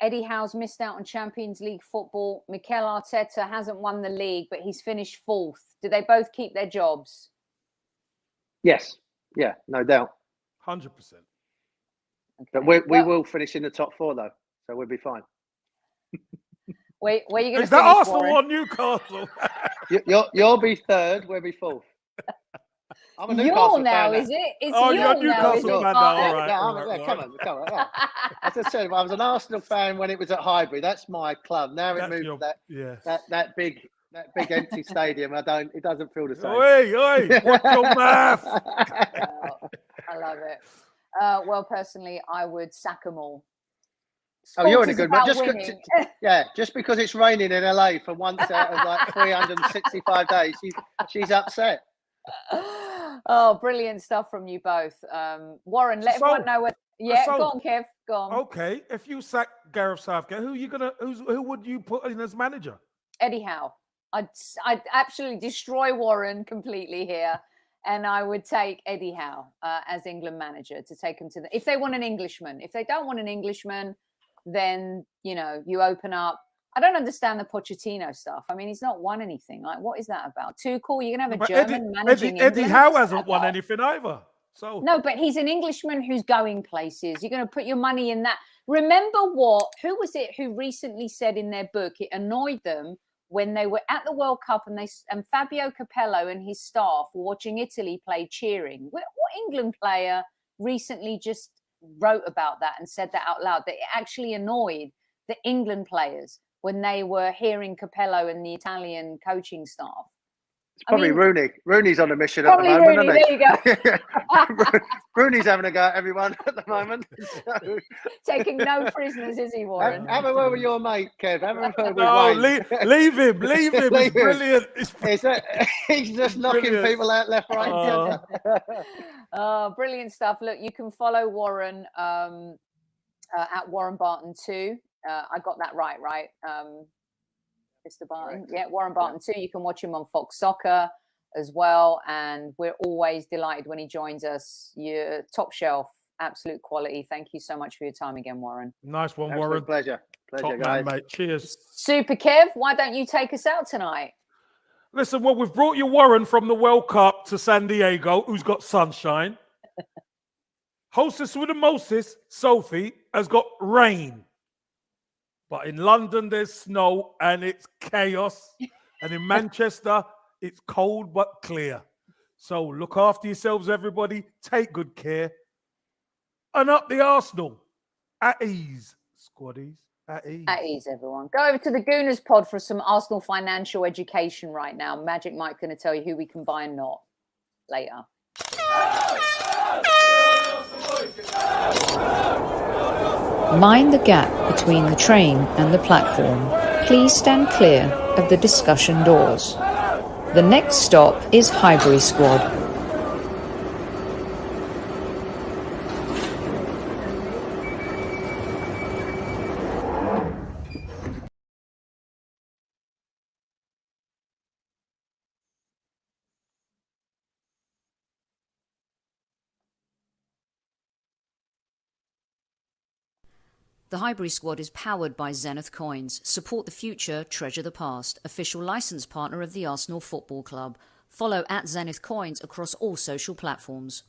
Eddie Howe's missed out on Champions League football. Mikel Arteta hasn't won the league, but he's finished fourth. Do they both keep their jobs? Yes. Yeah, no doubt. Hundred percent. But we, we Well, will finish in the top four though, so we'll be fine. Where, where are you going to Is that finish, Arsenal Warren? or Newcastle? You, you'll you'll be third. We'll be fourth. I'm a You're now, fan. is it? It's Oh, you're you're now, is Newcastle fan Oh, now, all right, yeah, all I'm- right, yeah, come on, come on. yeah. As I said, I was an Arsenal fan when it was at Highbury. That's my club. Now it That's moved your- that, yeah. that that big that big empty stadium. I don't. It doesn't feel the same. Oi, oi, watch your mouth. Oh, I love it. Uh, well, personally, I would sack them all. Oh, you're in a good mood. about Just 'cause- winning. yeah, just because it's raining in LA for once out of like 365 days, she's she's upset. oh, brilliant stuff from you both. Um, Warren, let So- everyone know what. Yeah, so- go on, Kev. Go on. Okay, if you sack Gareth Southgate, who you gonna who's who would you put in as manager? Eddie Howe. I'd, I'd absolutely destroy Warren completely here. And I would take Eddie Howe uh, as England manager to take him to the. If they want an Englishman, if they don't want an Englishman, then you know you open up. I don't understand the Pochettino stuff. I mean, he's not won anything. Like, what is that about? Too cool. You're gonna have a But German managing Eddie, Eddie Howe hasn't won anything either. So No, but he's an Englishman who's going places. You're going to put your money in that. Remember what? Who was it who recently said in their book it annoyed them when they were at the World Cup and they and Fabio Capello and his staff were watching Italy play cheering. What, what England player recently just wrote about that and said that out loud? That it actually annoyed the England players when they were hearing Capello and the Italian coaching staff. It's probably mean- Rooney. Rooney's on a mission at the moment, Rooney. isn't There you go. he? Rooney's having a go at everyone at the moment. So, Taking no prisoners, is he, Warren? have a word with your mate, Kev. Have a word with no, Wayne. leave, leave him, leave him. Leave It's him. brilliant. It's Is that, he's just knocking Brilliant. people out left, right, and centre. Oh, brilliant stuff. Look, you can follow Warren um, uh, at Warren Barton 2. Uh, I got that right, right? Um, Mr. Barton. Correct. Yeah, Warren Barton too. You can watch him on Fox Soccer as well. And we're always delighted when he joins us. You're top shelf, absolute quality. Thank you so much for your time again, Warren. nice one, Absolute Warren. pleasure. Top Pleasure, man, mate. Cheers. Super Kev, why don't you take us out tonight? Listen, well, we've brought you Warren from the World Cup to San Diego, who's got sunshine. Hostess with the mostest, Sophie, has got rain. But in London, there's snow and it's chaos. and in Manchester, it's cold but clear. So look after yourselves, everybody. Take good care. And up the Arsenal. At ease, squaddies. At ease. At ease, everyone. Go over to the Gooners pod for some Arsenal financial education right now. Magic Mike going to tell you who we can buy and not later. Mind the gap between the train and the platform. Please stand clear of the discussion doors. The next stop is Highbury Squad. The Highbury Squad is powered by Zenith Coins. Support the future, treasure the past. Official license partner of the Arsenal Football Club. Follow at Zenith Coins across all social platforms.